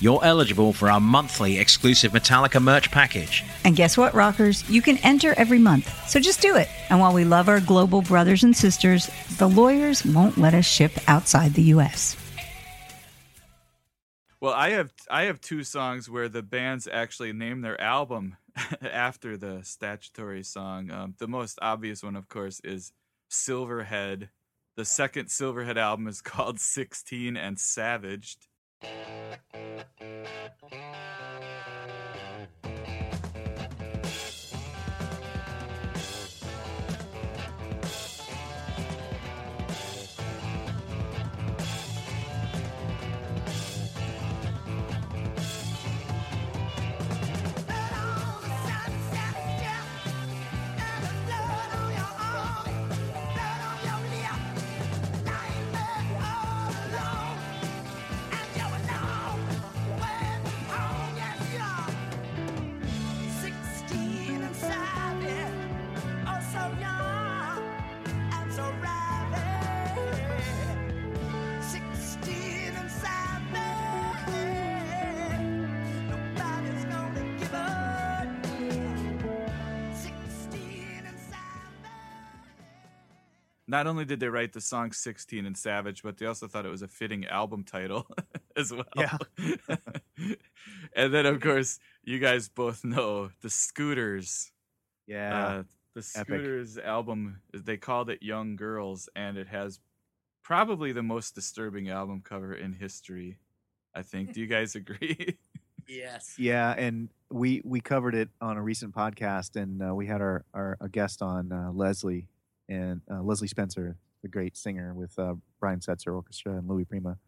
Speaker 11: you're eligible for our monthly exclusive Metallica merch package.
Speaker 17: And guess what, rockers? You can enter every month. So just do it. And while we love our global brothers and sisters, the lawyers won't let us ship outside the U.S.
Speaker 2: Well, I have I have two songs where the bands actually name their album [laughs] after the statutory song. Um, the most obvious one, of course, is Silverhead. The second Silverhead album is called [laughs] 16 and Savaged.
Speaker 7: Now
Speaker 2: not only did they write the song 16 and Savage, but they also thought it was a fitting album title [laughs] as well.
Speaker 4: Yeah. [laughs]
Speaker 2: and then, of course, you guys both know the Scooters.
Speaker 4: Yeah.
Speaker 2: Uh, the Scooters album, they called it Young Girls, and it has probably the most disturbing album cover in history. I think. Do you guys agree? [laughs]
Speaker 3: Yes.
Speaker 4: Yeah, and we we covered it on a recent podcast, and uh, we had our our a guest on uh, Leslie and uh, Leslie Spencer, the great singer with uh, Brian Setzer Orchestra and Louis Prima,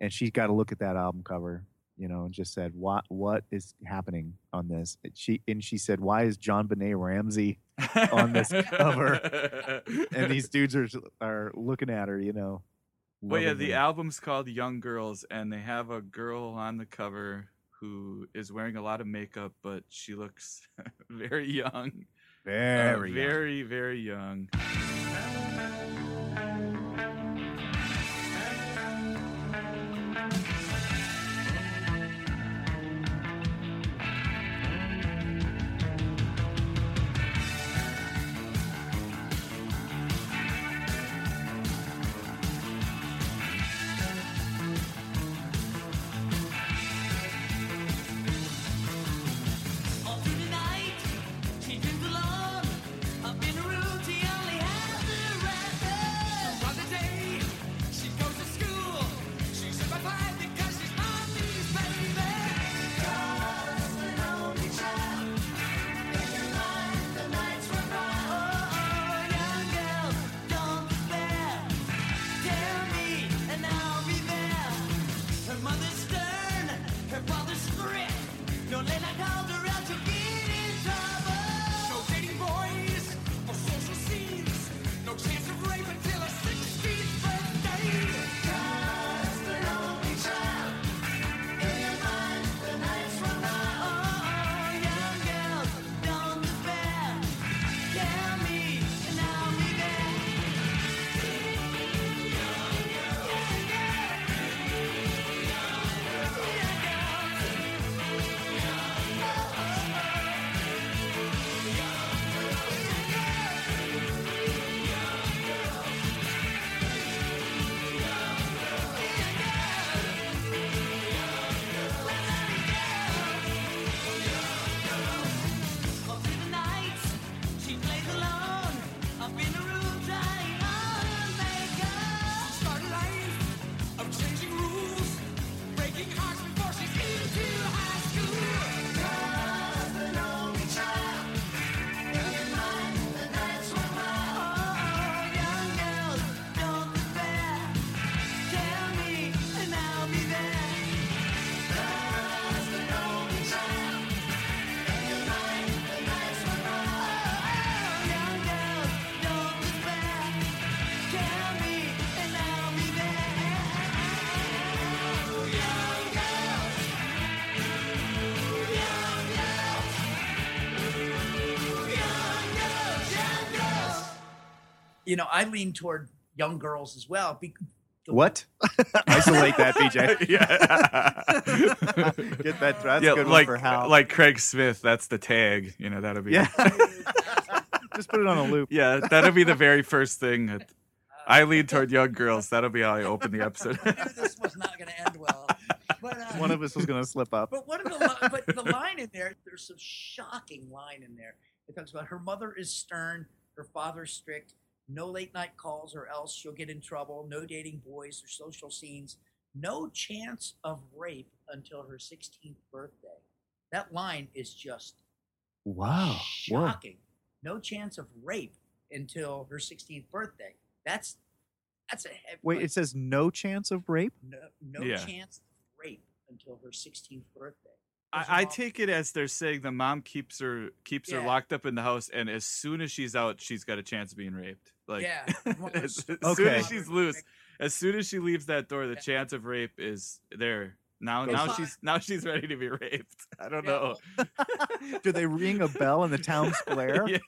Speaker 4: and she got to look at that album cover, you know, and just said, "What what is happening on this?" And she and she said, "Why is JonBenét Ramsey on this cover?" [laughs] and these dudes are are looking at her, you know.
Speaker 2: Well, yeah, the album's called Young Girls, and they have a girl on the cover who is wearing a lot of makeup, but she looks [laughs] very young. Uh,
Speaker 4: Very young.
Speaker 2: very, very
Speaker 7: young. You know, I lean toward young girls as well. Be-
Speaker 4: What? [laughs] Isolate that, BJ. [laughs]
Speaker 2: yeah. [laughs]
Speaker 4: Get that. That's
Speaker 2: yeah,
Speaker 4: a good
Speaker 2: like,
Speaker 4: one for Hal.
Speaker 2: Like Craig Smith, that's the tag. You know, that'll be
Speaker 4: Yeah. Just put it on a loop.
Speaker 2: Yeah, that'll be the very first thing. That I lean toward young girls. That'll be how I open the episode.
Speaker 3: I knew this was not going to end well. But, uh,
Speaker 4: One of us was going to slip up.
Speaker 3: But what are the li- but the line in there? There's some shocking line in there. It talks about her mother is stern, her father's strict. No late night calls, or else she'll get in trouble. No dating boys or social scenes. No chance of rape until her 16th birthday. That line is just
Speaker 4: Wow. Whoa.
Speaker 3: shocking. No chance of rape until her 16th birthday. That's that's a heavy.
Speaker 4: Wait, it says no chance of rape?
Speaker 3: no, no
Speaker 2: Yeah.
Speaker 3: chance of rape until her 16th birthday.
Speaker 2: I, I take it as they're saying the mom keeps her keeps her locked up in the house, and as soon as she's out, she's got a chance of being raped. Like,
Speaker 3: Yeah. [laughs]
Speaker 2: as, as soon as she's loose, as soon as she leaves that door, the chance of rape is there. Now,
Speaker 4: Goes
Speaker 2: now
Speaker 4: high.
Speaker 2: she's now she's ready to be raped. I don't know. [laughs]
Speaker 4: Do they ring a bell in the town square? [laughs]
Speaker 2: yeah.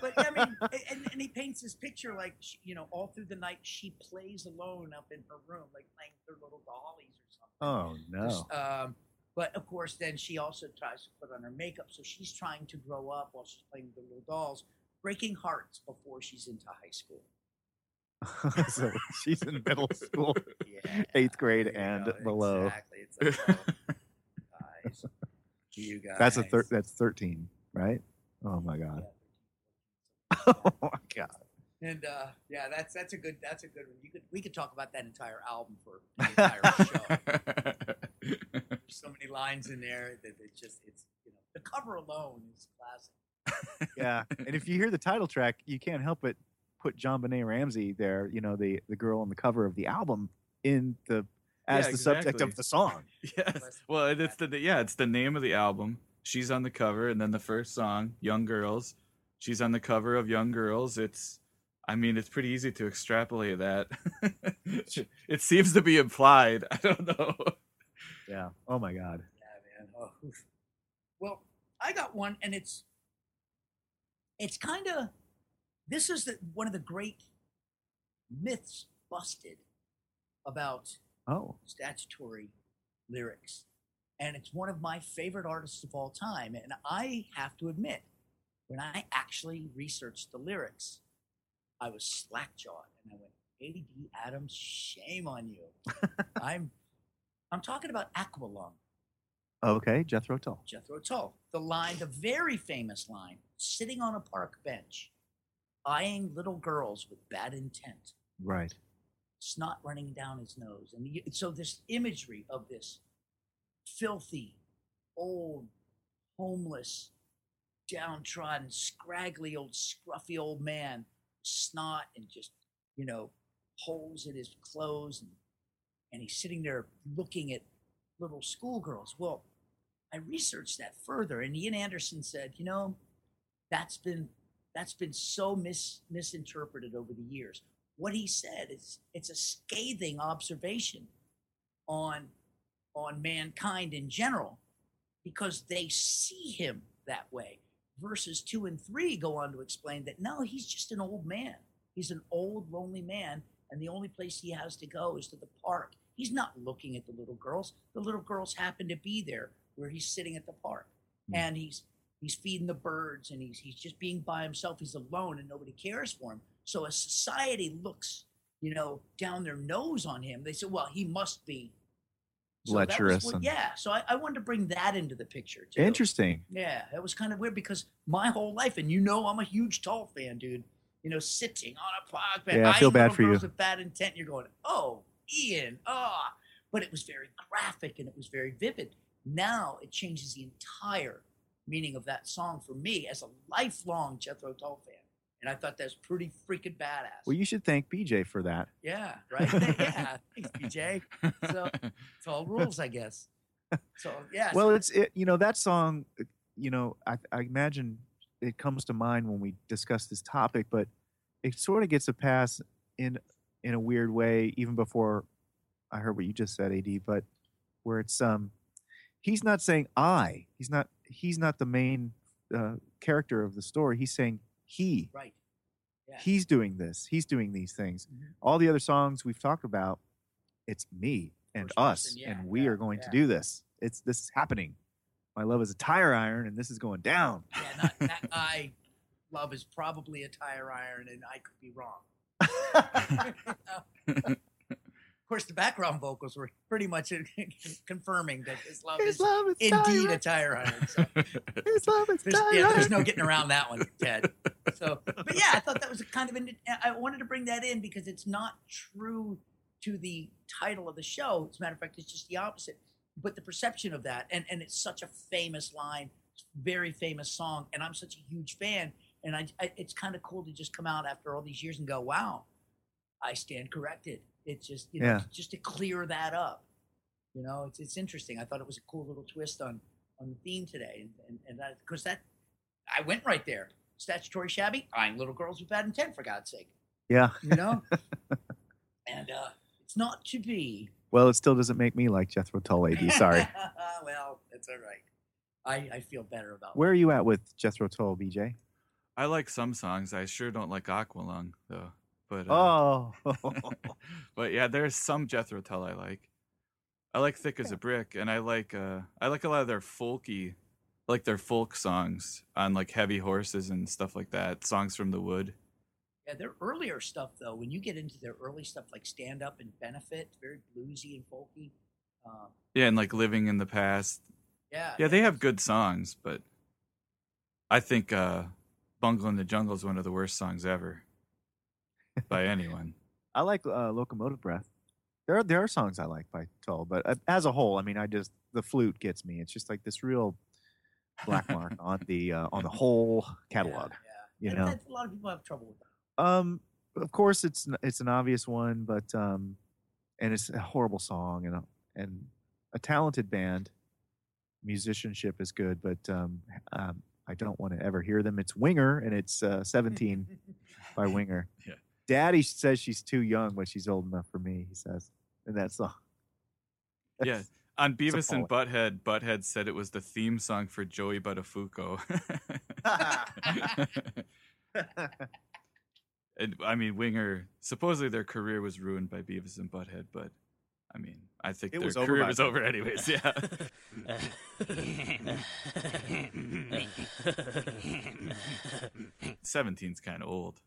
Speaker 3: but I mean, and, and he paints this picture like she, you know, all through the night she plays alone up in her room, like playing with her little dollies or something.
Speaker 4: Oh no.
Speaker 3: Just, um, but of course, then she also tries to put on her makeup, so she's trying to grow up while she's playing with the little dolls. breaking hearts before she's into high school. [laughs]
Speaker 4: so she's in middle school,
Speaker 3: Yeah,
Speaker 4: eighth grade and
Speaker 3: go.
Speaker 4: below.
Speaker 3: Exactly. It's like, oh, guys, you guys. [laughs]
Speaker 4: That's a thir- that's thirteen, right? Oh my god. [laughs] Oh my god.
Speaker 3: And uh, yeah, that's that's a good that's a good one. You could we could talk about that entire album for the entire show. There's so many lines in there that it's just it's you know the cover alone is classic. [laughs]
Speaker 4: Yeah. and if you hear the title track, you can't help but put JonBenét Ramsey there, you know, the the girl on the cover of the album in the as
Speaker 2: Yeah,
Speaker 4: the subject of the song. [laughs]
Speaker 2: Yes. Well, it's the yeah, it's the name of the album. She's on the cover, and then the first song, "Young Girls." She's on the cover of "Young Girls." It's, I mean, it's pretty easy to extrapolate that. [laughs] it seems to be implied. I don't know.
Speaker 4: Yeah. Oh my god.
Speaker 3: Yeah, man. Oh. Well, I got one, and it's it's kind of this is the, one of the great myths busted about
Speaker 4: Oh.
Speaker 3: statutory lyrics, and it's one of my favorite artists of all time. And I have to admit, when I actually researched the lyrics, I was slack-jawed, and I went, "A.D. Adams, shame on you." [laughs] I'm I'm talking about Aqualung.
Speaker 4: Okay, Jethro Tull.
Speaker 3: Jethro Tull. The line, the very famous line, sitting on a park bench, eyeing little girls with bad intent,
Speaker 4: Right.
Speaker 3: snot running down his nose. And so this imagery of this filthy, old, homeless, downtrodden, scraggly old, scruffy old man, snot and just, you know, holes in his clothes and and he's sitting there looking at little schoolgirls. Well, I researched that further, and Ian Anderson said, you know, that's been that's been so mis misinterpreted over the years. What he said is it's a scathing observation on on mankind in general because they see him that way. Verses two and three go on to explain that no, he's just an old man. He's an old, lonely man, and the only place he has to go is to the park. He's not looking at the little girls. The little girls happen to be there where he's sitting at the park. Hmm. And he's he's feeding the birds and he's he's just being by himself. He's alone and nobody cares for him. So as society looks, you know, down their nose on him, they say, Well, he must be so
Speaker 4: Lecherous
Speaker 3: what-
Speaker 4: and-
Speaker 3: yeah. So I, I wanted to bring that into the picture too.
Speaker 4: Interesting.
Speaker 3: Yeah, it was kind of weird because my whole life, and you know, I'm a huge Tull fan, dude. You know, sitting on a park bench,
Speaker 4: Yeah, I feel
Speaker 3: eyeing
Speaker 4: bad for you.
Speaker 3: With bad intent, you're going, oh, Ian, ah. But it was very graphic and it was very vivid. Now it changes the entire meaning of that song for me as a lifelong Jethro Tull fan, and I thought that's pretty freaking badass.
Speaker 4: Well, you should thank BJ for that.
Speaker 3: Yeah, right. yeah, [laughs] thanks, BJ. So it's all rules, I guess. So yeah.
Speaker 4: Well, it's it, you know that song. uh, You know, I, I imagine it comes to mind when we discuss this topic, but it sort of gets a pass in in a weird way, even before I heard what you just said, Ad. But where it's um, he's not saying I. He's not. He's not the main uh, character of the story. He's saying he.
Speaker 3: right. Yeah.
Speaker 4: He's doing this. He's doing these things.
Speaker 3: Mhm.
Speaker 4: All the other songs we've talked about, it's me and
Speaker 3: First
Speaker 4: us,
Speaker 3: person, yeah,
Speaker 4: and we
Speaker 3: yeah,
Speaker 4: are going to do this. It's this is happening. My love is a tire iron, and this is going down.
Speaker 3: Yeah, not, that [laughs] I love is probably a tire iron, and I could be wrong. [laughs] of course, the background vocals were pretty much confirming that his love
Speaker 4: His
Speaker 3: is
Speaker 4: love is
Speaker 3: indeed
Speaker 4: tire
Speaker 3: a tire iron. So [laughs]
Speaker 4: His love is
Speaker 3: there's,
Speaker 4: tire
Speaker 3: yeah, there's no getting around that one, Ted. So, but yeah, I thought that was a kind of. An, I wanted to bring that in because it's not true to the title of the show. As a matter of fact, it's just the opposite. But the perception of that, and and it's such a famous line, very famous song, and I'm such a huge fan, and I, I it's kind of cool to just come out after all these years and go, wow, I stand corrected. It's just you know
Speaker 4: Yeah.
Speaker 3: just to clear that up. You know, it's it's interesting. I thought it was a cool little twist on on the theme today, and and, and that because that I went right there. Statutory shabby, eyeing little girls with bad intent, for God's sake.
Speaker 4: Yeah.
Speaker 3: You know? [laughs] and it's not to be.
Speaker 4: Well, it still doesn't make me like Jethro Tull. Ad. Sorry. [laughs]
Speaker 3: well, it's all right. I, I feel better about
Speaker 4: Where are you at with Jethro Tull, BJ?
Speaker 2: I like some songs. I sure don't like Aqualung though. But uh,
Speaker 4: Oh, [laughs]
Speaker 2: but yeah, there's some Jethro Tull I like. I like Thick as a Brick, and I like uh, I like a lot of their folky like their folk songs on like heavy horses and stuff like that. Songs from the wood.
Speaker 7: Yeah, their earlier stuff though, when you get into their early stuff like Stand Up and Benefit, very bluesy and folky. Um,
Speaker 2: Yeah, and like living in the past.
Speaker 7: yeah,
Speaker 2: Yeah, they have good songs, but I think uh Bungle in the Jungle is one of the worst songs ever [laughs] by anyone.
Speaker 4: I like uh, Locomotive Breath. There are there are songs I like by Tull, but uh, as a whole, I mean, I just the flute gets me. It's just like this real black mark [laughs] on the uh, on the whole catalog. Yeah, You
Speaker 7: and
Speaker 4: know,
Speaker 7: that's- a lot of people have trouble with that.
Speaker 4: Um, of course it's it's an obvious one, but um, and it's a horrible song and a, and a talented band. Musicianship is good, but um, um, I don't want to ever hear them. It's Winger and it's uh, 17 by [laughs] Winger.
Speaker 2: Yeah.
Speaker 4: Daddy says she's too young, but she's old enough for me. He says in that song. [laughs]
Speaker 2: Yeah. On Beavis and Butthead, Butthead said it was the theme song for Joey Buttafuoco. [laughs] and, I mean, Winger, supposedly their career was ruined by Beavis and Butthead, but I mean, I think
Speaker 4: It
Speaker 2: their
Speaker 4: was
Speaker 2: career
Speaker 4: by
Speaker 2: was over anyways. Yeah. [laughs] Seventeen's kind of old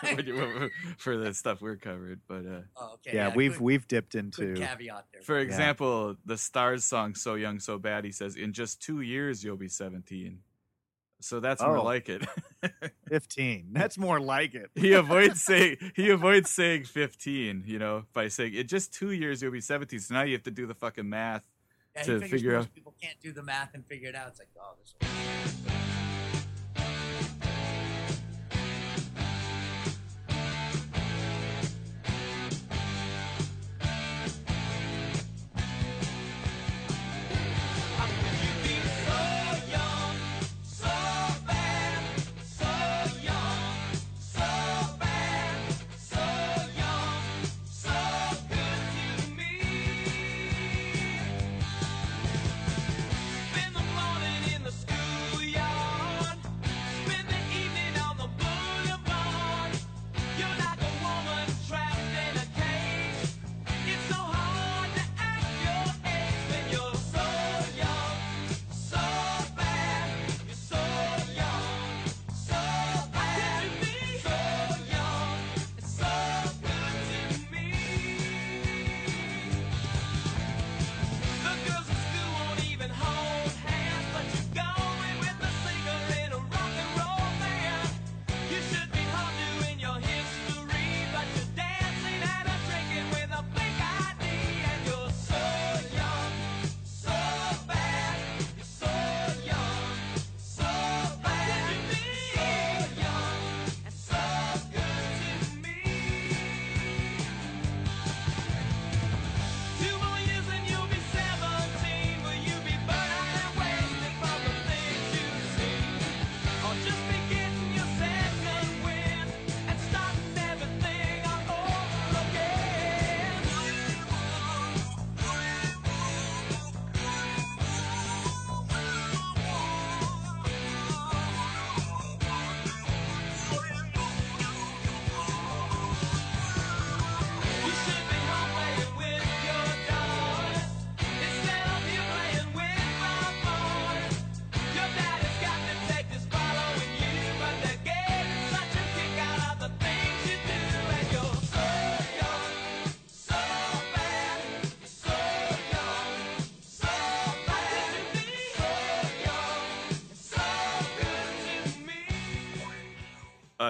Speaker 2: [laughs] for the stuff we're covered, but uh,
Speaker 7: Oh, okay.
Speaker 4: yeah, we've we've dipped into
Speaker 7: caveat there.
Speaker 2: for
Speaker 4: Yeah.
Speaker 2: example, the Starz song "So Young, So Bad," he says, "In just two years, you'll be 17." So that's more
Speaker 4: Oh.
Speaker 2: like it. [laughs]
Speaker 4: 15. That's more like it.
Speaker 2: he avoids [laughs] saying he avoids saying 15, you know, by saying in just two years you'll be 17. So now you have to do the fucking math
Speaker 7: Yeah,
Speaker 2: to
Speaker 7: figures
Speaker 2: figure
Speaker 7: most
Speaker 2: out.
Speaker 7: people can't do the math and figure it out. It's like, oh, this.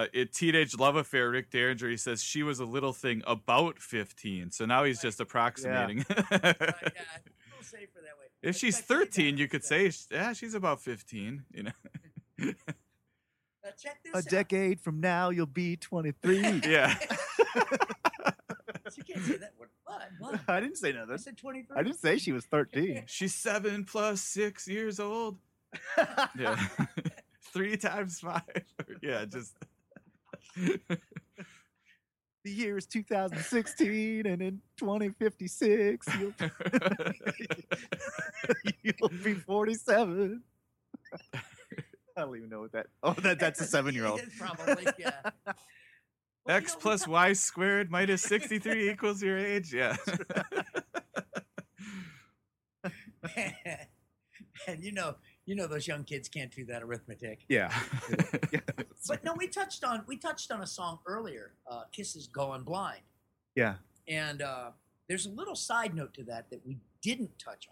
Speaker 2: Uh, it teenage love affair. Rick Derringer. He says she was a little thing about 15. So now he's just approximating. [laughs] if she's 13, you could say, yeah, she's about 15. You know.
Speaker 7: Uh, check this
Speaker 4: A
Speaker 7: out.
Speaker 4: decade from now, you'll be 23. [laughs]
Speaker 2: yeah.
Speaker 7: You can't say that word. What? What?
Speaker 4: I didn't say nothing.
Speaker 7: I said 23.
Speaker 4: I didn't say she was 13. [laughs]
Speaker 2: She's seven plus six years old. yeah. Three times five. yeah, just. [laughs]
Speaker 4: The year is 2016, and in 2056, you'll, [laughs] you'll be 47. I don't even know what that. Oh, that that's a seven year old. [laughs]
Speaker 7: Probably, yeah.
Speaker 2: X plus Y squared minus 63 equals your age. Yeah.
Speaker 7: and you know,
Speaker 3: you know those young kids can't do that arithmetic. [laughs] [laughs]
Speaker 4: Yeah.
Speaker 3: But no, we touched on we touched on a song earlier, uh, "Kisses Going Blind,"
Speaker 4: yeah.
Speaker 3: and uh, there's a little side note to that that we didn't touch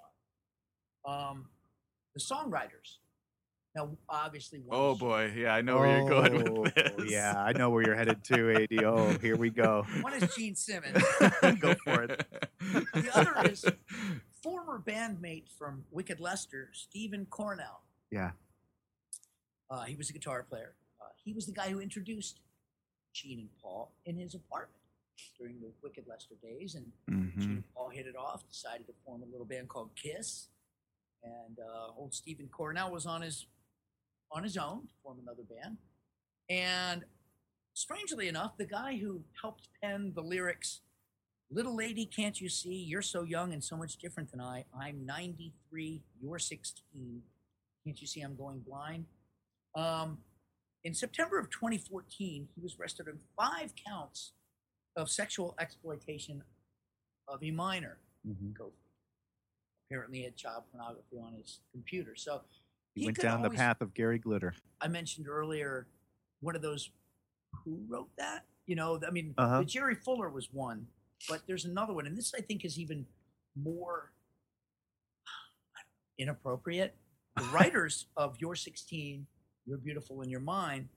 Speaker 3: on. Um, the songwriters. Now, obviously,
Speaker 2: Oh boy, yeah, I know where you're going
Speaker 4: Oh,
Speaker 2: with this.
Speaker 4: Yeah, [laughs] I know where you're headed to, AD. Oh, here we go.
Speaker 3: One is Gene Simmons.
Speaker 4: Go for it.
Speaker 3: The other is former bandmate from Wicked Lester, Stephen Coronel.
Speaker 4: Yeah.
Speaker 3: Uh, he was a guitar player. Uh, he was the guy who introduced Gene and Paul in his apartment during the Wicked Lester days, and
Speaker 2: Mhm.
Speaker 3: Gene and Paul hit it off. Decided to form a little band called Kiss, and uh, old Stephen Coronel was on his on his own to form another band. And strangely enough, the guy who helped pen the lyrics Little lady, can't you see? You're so young and so much different than I. I'm 93. You're 16. Can't you see I'm going blind? Um, in September of 2014, he was arrested on five counts of sexual exploitation of a minor.
Speaker 4: Mhm.
Speaker 3: Apparently, he had child pornography on his computer. So
Speaker 4: He, went
Speaker 3: could
Speaker 4: down the path of Gary Glitter.
Speaker 3: I mentioned earlier one of those who wrote that. You know, I mean,
Speaker 4: Uh-huh.
Speaker 3: the Jerry Fuller was one, but there's another one, and this I think is even more [sighs] inappropriate. The [laughs] writers of You're 16, You're Beautiful in Your Mind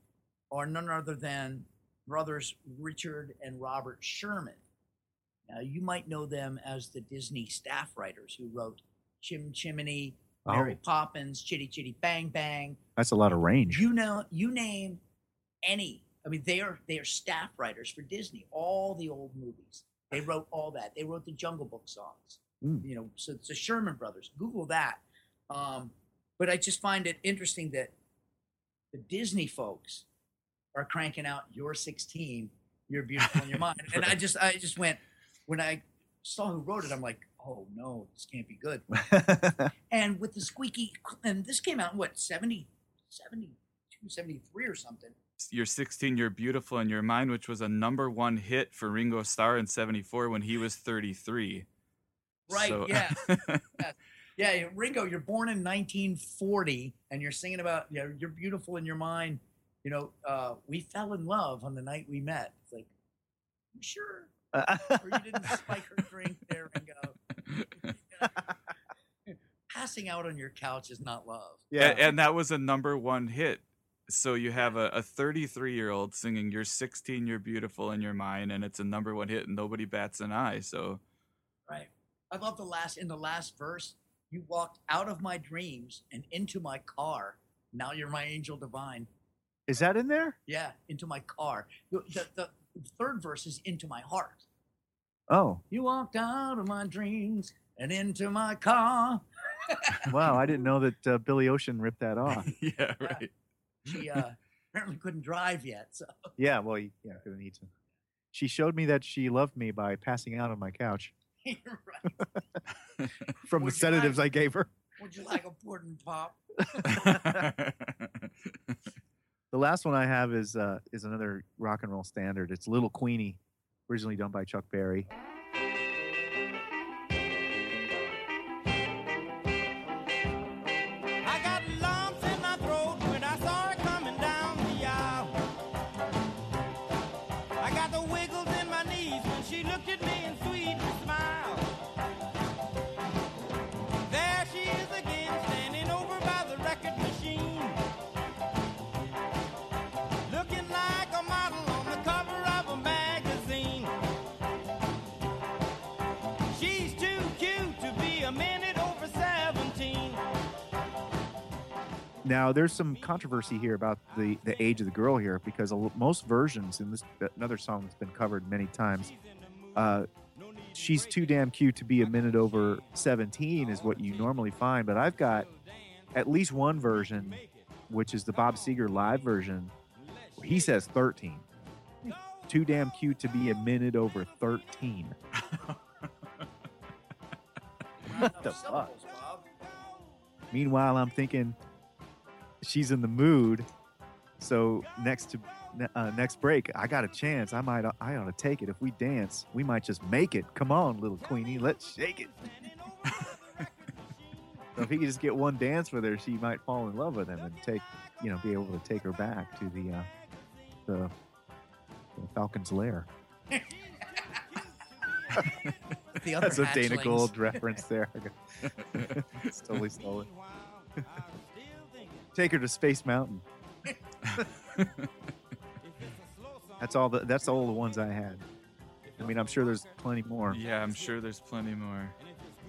Speaker 3: are none other than brothers Richard and Robert Sherman. Now, you might know them as the Disney staff writers who wrote Chim Chimney, Mary
Speaker 4: Oh.
Speaker 3: Poppins, Chitty Chitty Bang Bang,
Speaker 4: That's a lot of range.
Speaker 3: you know, you name any. I mean, they are they are staff writers for Disney. All the old movies, they wrote all that. They wrote the Jungle Book songs.
Speaker 4: Mm.
Speaker 3: You know, so it's the Sherman Brothers. Google that. Um, but I just find it interesting that the Disney folks are cranking out "You're 16, You're Beautiful in Your [laughs] Mind," and I just I just went when I saw who wrote it. I'm like, oh no, this can't be good. [laughs] and with the squeaky, and this came out in what 70, 72, 73 or something.
Speaker 2: You're 16, You're Beautiful in Your Mind, which was a number one hit for Ringo Starr in 74 when he was 33.
Speaker 3: Right,
Speaker 2: So-
Speaker 3: yeah. [laughs] yeah. Yeah, Ringo, you're born in 1940 and you're singing about, yeah, you're beautiful in your mind. You know, uh, we fell in love on the night we met. It's like, you sure? [laughs] or you didn't spike her drink there, Ringo. [laughs] Passing out on your couch is not love.
Speaker 2: Yeah. And, that was a number one hit. So you have a 33 year old singing You're 16, You're Beautiful in Your Mind, and it's a number one hit, and nobody bats an eye. So
Speaker 3: Right. I love the last in the last verse. You walked out of my dreams and into my car. Now you're my angel divine.
Speaker 4: Is that in there?
Speaker 3: Yeah, into my car. The, the, the third verse is into my heart.
Speaker 4: Oh,
Speaker 3: You walked out of my dreams and into my car. [laughs]
Speaker 4: wow. I didn't know that uh, Billy Ocean ripped that off. [laughs]
Speaker 2: yeah, right.
Speaker 3: She [laughs] uh, apparently couldn't drive yet. So
Speaker 4: Yeah, well, yeah, gonna need to. She showed me that she loved me by passing out on my couch [laughs]
Speaker 3: right. [laughs]
Speaker 4: from the
Speaker 3: Would you
Speaker 4: sedatives
Speaker 3: like-
Speaker 4: I gave her.
Speaker 3: Would you like a pudding pop?
Speaker 4: The last one I have is uh, is another rock and roll standard. It's Little Queenie, originally done by Chuck Berry. Now, there's some controversy here about the, the age of the girl here because most versions, and this another song that's been covered many times, uh, she's too damn cute to be a minute over 17 is what you normally find. But I've got at least one version, which is the Bob Seger live version. He says 13. Too damn cute to be a minute over 13. [laughs] what the fuck? Meanwhile, I'm thinking she's in the mood. So next to uh, next break, I got a chance. I might I ought to take it. If we dance, we might just make it. Come on, little queenie, let's shake it. [laughs] So if he could just get one dance with her, she might fall in love with him and take, you know, be able to take her back to the uh, the, the Falcon's lair. [laughs]
Speaker 3: The other
Speaker 4: That's a Dana. Gold reference there. [laughs] it's totally stolen. Take her to Space Mountain. [laughs] that's all the that's all the ones I had. I mean, I'm sure there's plenty more.
Speaker 2: Yeah, I'm sure there's plenty more.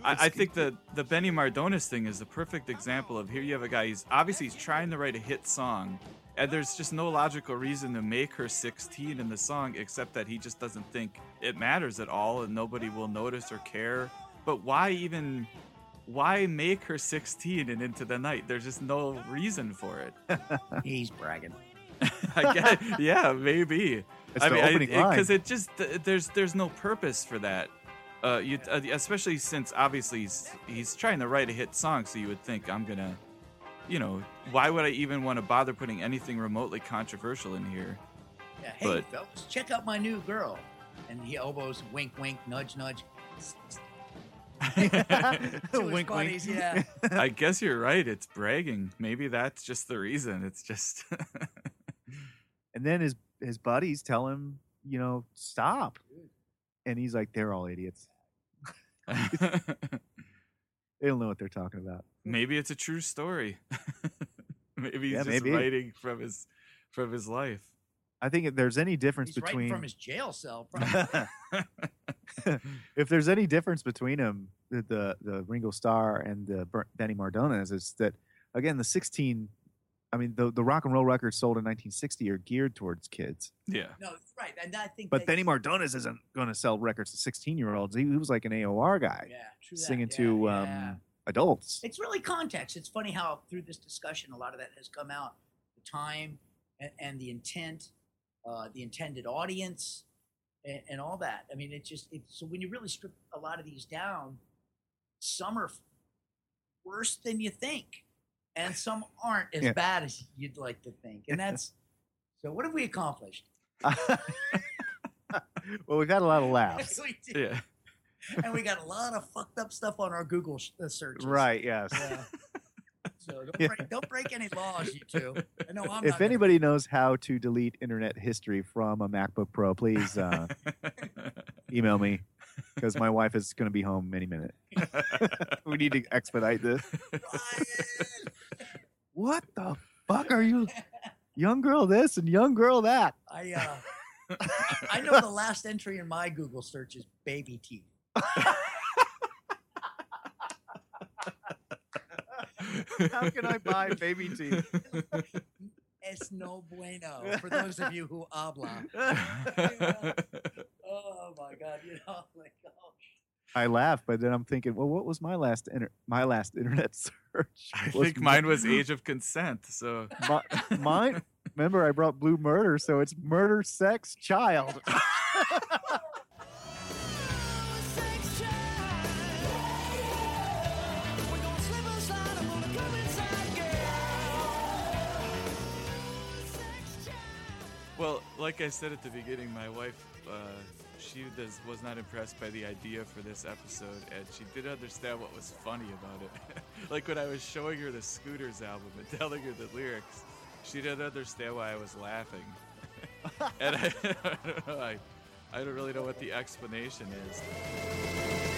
Speaker 2: I, I think the the Benny Mardones thing is the perfect example of here you have a guy. He's obviously he's trying to write a hit song, and there's just no logical reason to make her 16 in the song except that he just doesn't think it matters at all, and nobody will notice or care. But why even? Why make her 16 and into the night? There's just no reason for it. [laughs]
Speaker 3: He's bragging.
Speaker 2: I guess, yeah, maybe.
Speaker 4: It's
Speaker 2: I
Speaker 4: the
Speaker 2: mean,
Speaker 4: opening
Speaker 2: because
Speaker 4: line.
Speaker 2: it just there's there's no purpose for that. Uh, you uh, especially since obviously he's he's trying to write a hit song, so you would think I'm gonna, you know, why would I even want to bother putting anything remotely controversial in here?
Speaker 3: Yeah, hey,
Speaker 2: But-
Speaker 3: fellas, check out my new girl. And he elbows, wink, wink, nudge, nudge. To his [laughs]
Speaker 4: Wink,
Speaker 3: buddies,
Speaker 4: wink.
Speaker 3: yeah. [laughs]
Speaker 2: I guess you're right. It's bragging. Maybe that's just the reason. It's just [laughs]
Speaker 4: And then his his buddies tell him, you know, stop. And he's like, they're all idiots. they don't know what they're talking about.
Speaker 2: maybe it's a true story. maybe he's
Speaker 4: Yeah,
Speaker 2: just
Speaker 4: maybe.
Speaker 2: writing from his from his life.
Speaker 4: I think if there's any difference
Speaker 3: He's
Speaker 4: between
Speaker 3: from his jail cell. [laughs] Probably.
Speaker 4: if there's any difference between him, the the, the Ringo Starr and the Ber- Benny Mardones, is that again the 16. I mean, the the rock and roll records sold in 1960 are geared towards kids,
Speaker 2: Yeah.
Speaker 3: no, right. And I think
Speaker 4: but Benny Mardones isn't going to sell records to 16 year olds. He, he was like an AOR guy,
Speaker 3: Yeah, true that.
Speaker 4: singing
Speaker 3: Yeah,
Speaker 4: to
Speaker 3: yeah.
Speaker 4: um, adults.
Speaker 3: It's really context. It's funny how through this discussion, a lot of that has come out. The time and, and the intent, uh, the intended audience, and, and all that. I mean, it's just it's, so when you really strip a lot of these down, some are worse than you think, and some aren't as
Speaker 4: Yeah.
Speaker 3: bad as you'd like to think. And that's [laughs] so. What have we accomplished? [laughs]
Speaker 4: well, we've had a lot of laughs.
Speaker 3: We did.
Speaker 2: Yeah.
Speaker 3: and we got a lot of fucked up stuff on our Google uh, searches.
Speaker 4: Right? Yes.
Speaker 3: Yeah. [laughs] So don't,
Speaker 4: Yeah.
Speaker 3: break, don't break any laws, you two. I know I'm
Speaker 4: if
Speaker 3: not gonna-
Speaker 4: anybody knows how to delete internet history from a MacBook Pro, please uh, email me because my wife is going to be home any minute. [laughs] we need to expedite this. What the fuck are you? Young girl this and young girl that.
Speaker 3: I uh, I know the last entry in my Google search is baby teeth. [laughs] [laughs]
Speaker 4: How can I buy baby teeth?
Speaker 3: Es no bueno for those of you who habla. [laughs] oh my god, you know, [laughs] like oh,
Speaker 4: I laugh, but then I'm thinking, well, what was my last inter- my last internet search?
Speaker 2: I
Speaker 4: Was
Speaker 2: think mine was age of consent. So
Speaker 4: Mi- mine. Remember, I brought blue murder, so it's murder, sex, child.
Speaker 2: Like I said at the beginning, my wife, uh, she does, was not impressed by the idea for this episode, and she did understand what was funny about it. [laughs] like when I was showing her the Scooters album and [laughs] telling her the lyrics, she didn't understand why I was laughing. [laughs] and I, I don't know, I, I don't really know what the explanation is.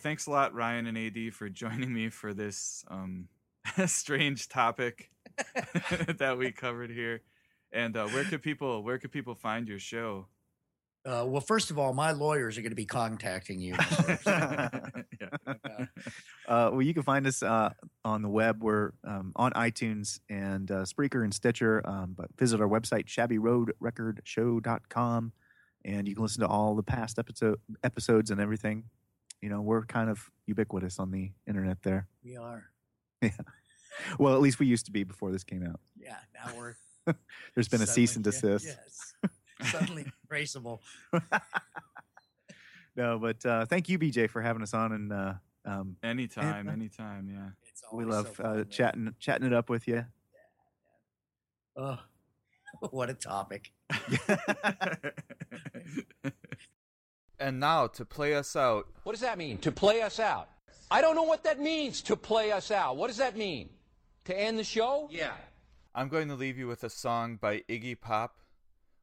Speaker 2: Thanks a lot, Ryan and AD, for joining me for this um, [laughs] strange topic [laughs] that we covered here. And uh, where could people where could people find your show?
Speaker 3: Uh, well, first of all, my lawyers are going to be contacting you. [laughs]
Speaker 4: Uh, well, you can find us uh, on the web. We're um, on iTunes and uh, Spreaker and Stitcher. Um, but visit our website, shabbyroadrecordshow.com, and you can listen to all the past episode episodes and everything. You know, we're kind of ubiquitous on the internet there.
Speaker 3: we are. [laughs]
Speaker 4: Yeah. Well, at least we used to be before this came out.
Speaker 3: Yeah, now we're [laughs]
Speaker 4: There's been a cease and
Speaker 3: suddenly- yeah,
Speaker 4: desist.
Speaker 3: Yes, suddenly [laughs] traceable.
Speaker 4: No, but uh, thank you, BJ, for having us on. And uh, um,
Speaker 2: Anytime,
Speaker 4: and, uh,
Speaker 2: anytime, yeah.
Speaker 4: we love uh, chatting chatting it up with you.
Speaker 3: Oh, what a topic.
Speaker 2: And now to play us out,
Speaker 15: What does that mean? To play us out? I don't know what that means. To play us out. What does that mean? To end the show? Yeah.
Speaker 2: I'm going to leave you with a song by Iggy Pop,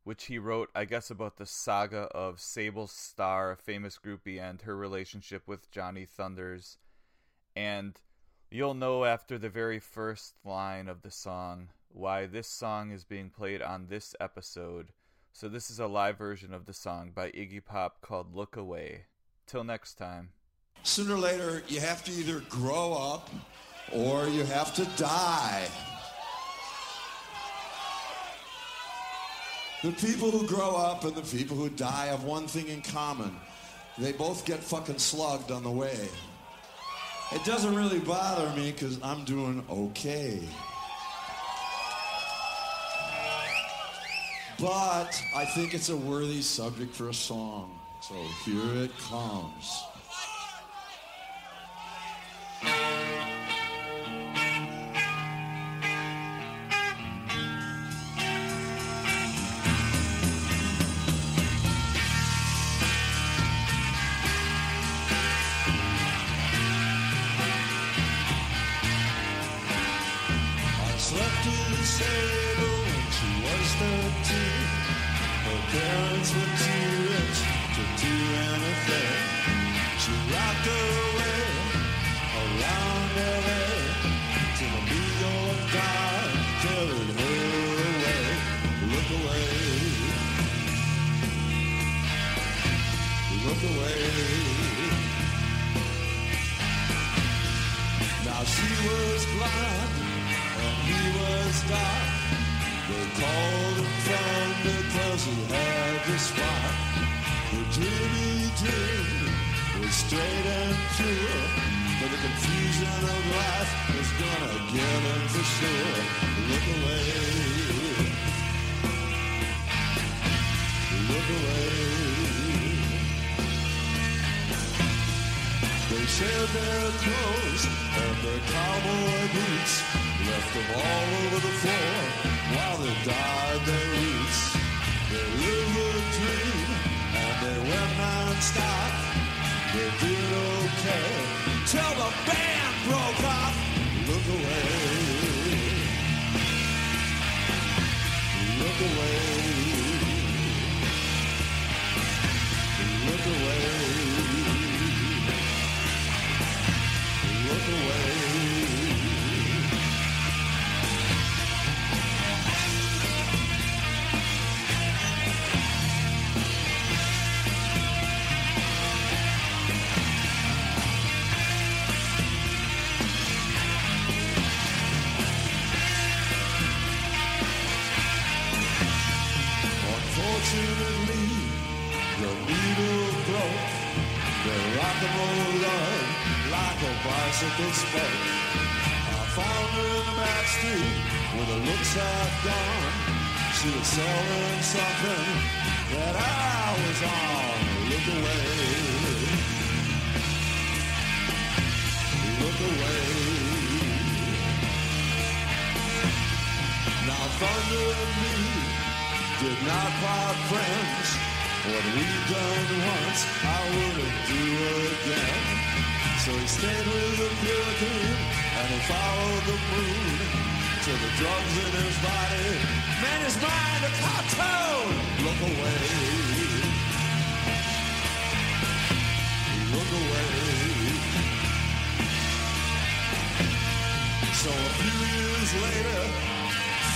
Speaker 2: which he wrote, I guess, about the saga of Sable Starr, a famous groupie, and her relationship with Johnny Thunders. And you'll know after the very first line of the song why this song is being played on this episode. So, this is a live version of the song by Iggy Pop called Look Away. Till next time.
Speaker 9: Sooner or later, you have to either grow up or you have to die. The people who grow up and the people who die have one thing in common. They both get fucking slugged on the way. It doesn't really bother me because I'm doing okay. But I think it's a worthy subject for a song. So here it comes.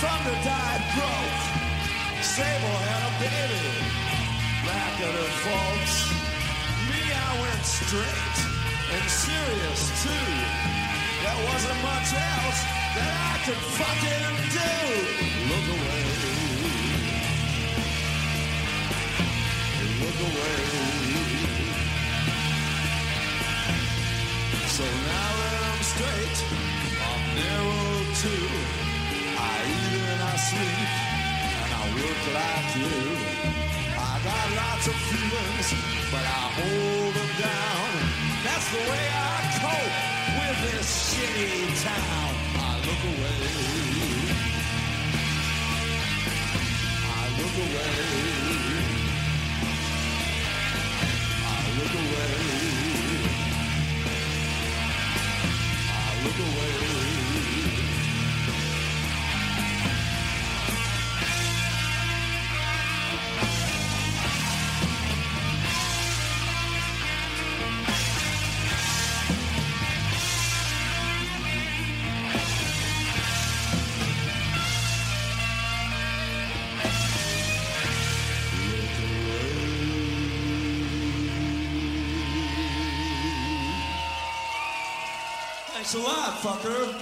Speaker 9: Thunder died broke. Sable had a baby back at her folks. Me, I went straight and serious too. There wasn't much else that I could fucking do. Look away. Look away. So now that I'm straight, I'm narrow sleep and I work like you. I got lots of feelings, but I hold them down. That's the way I cope with this shitty town. I look away.
Speaker 10: Thanks a lot, fucker.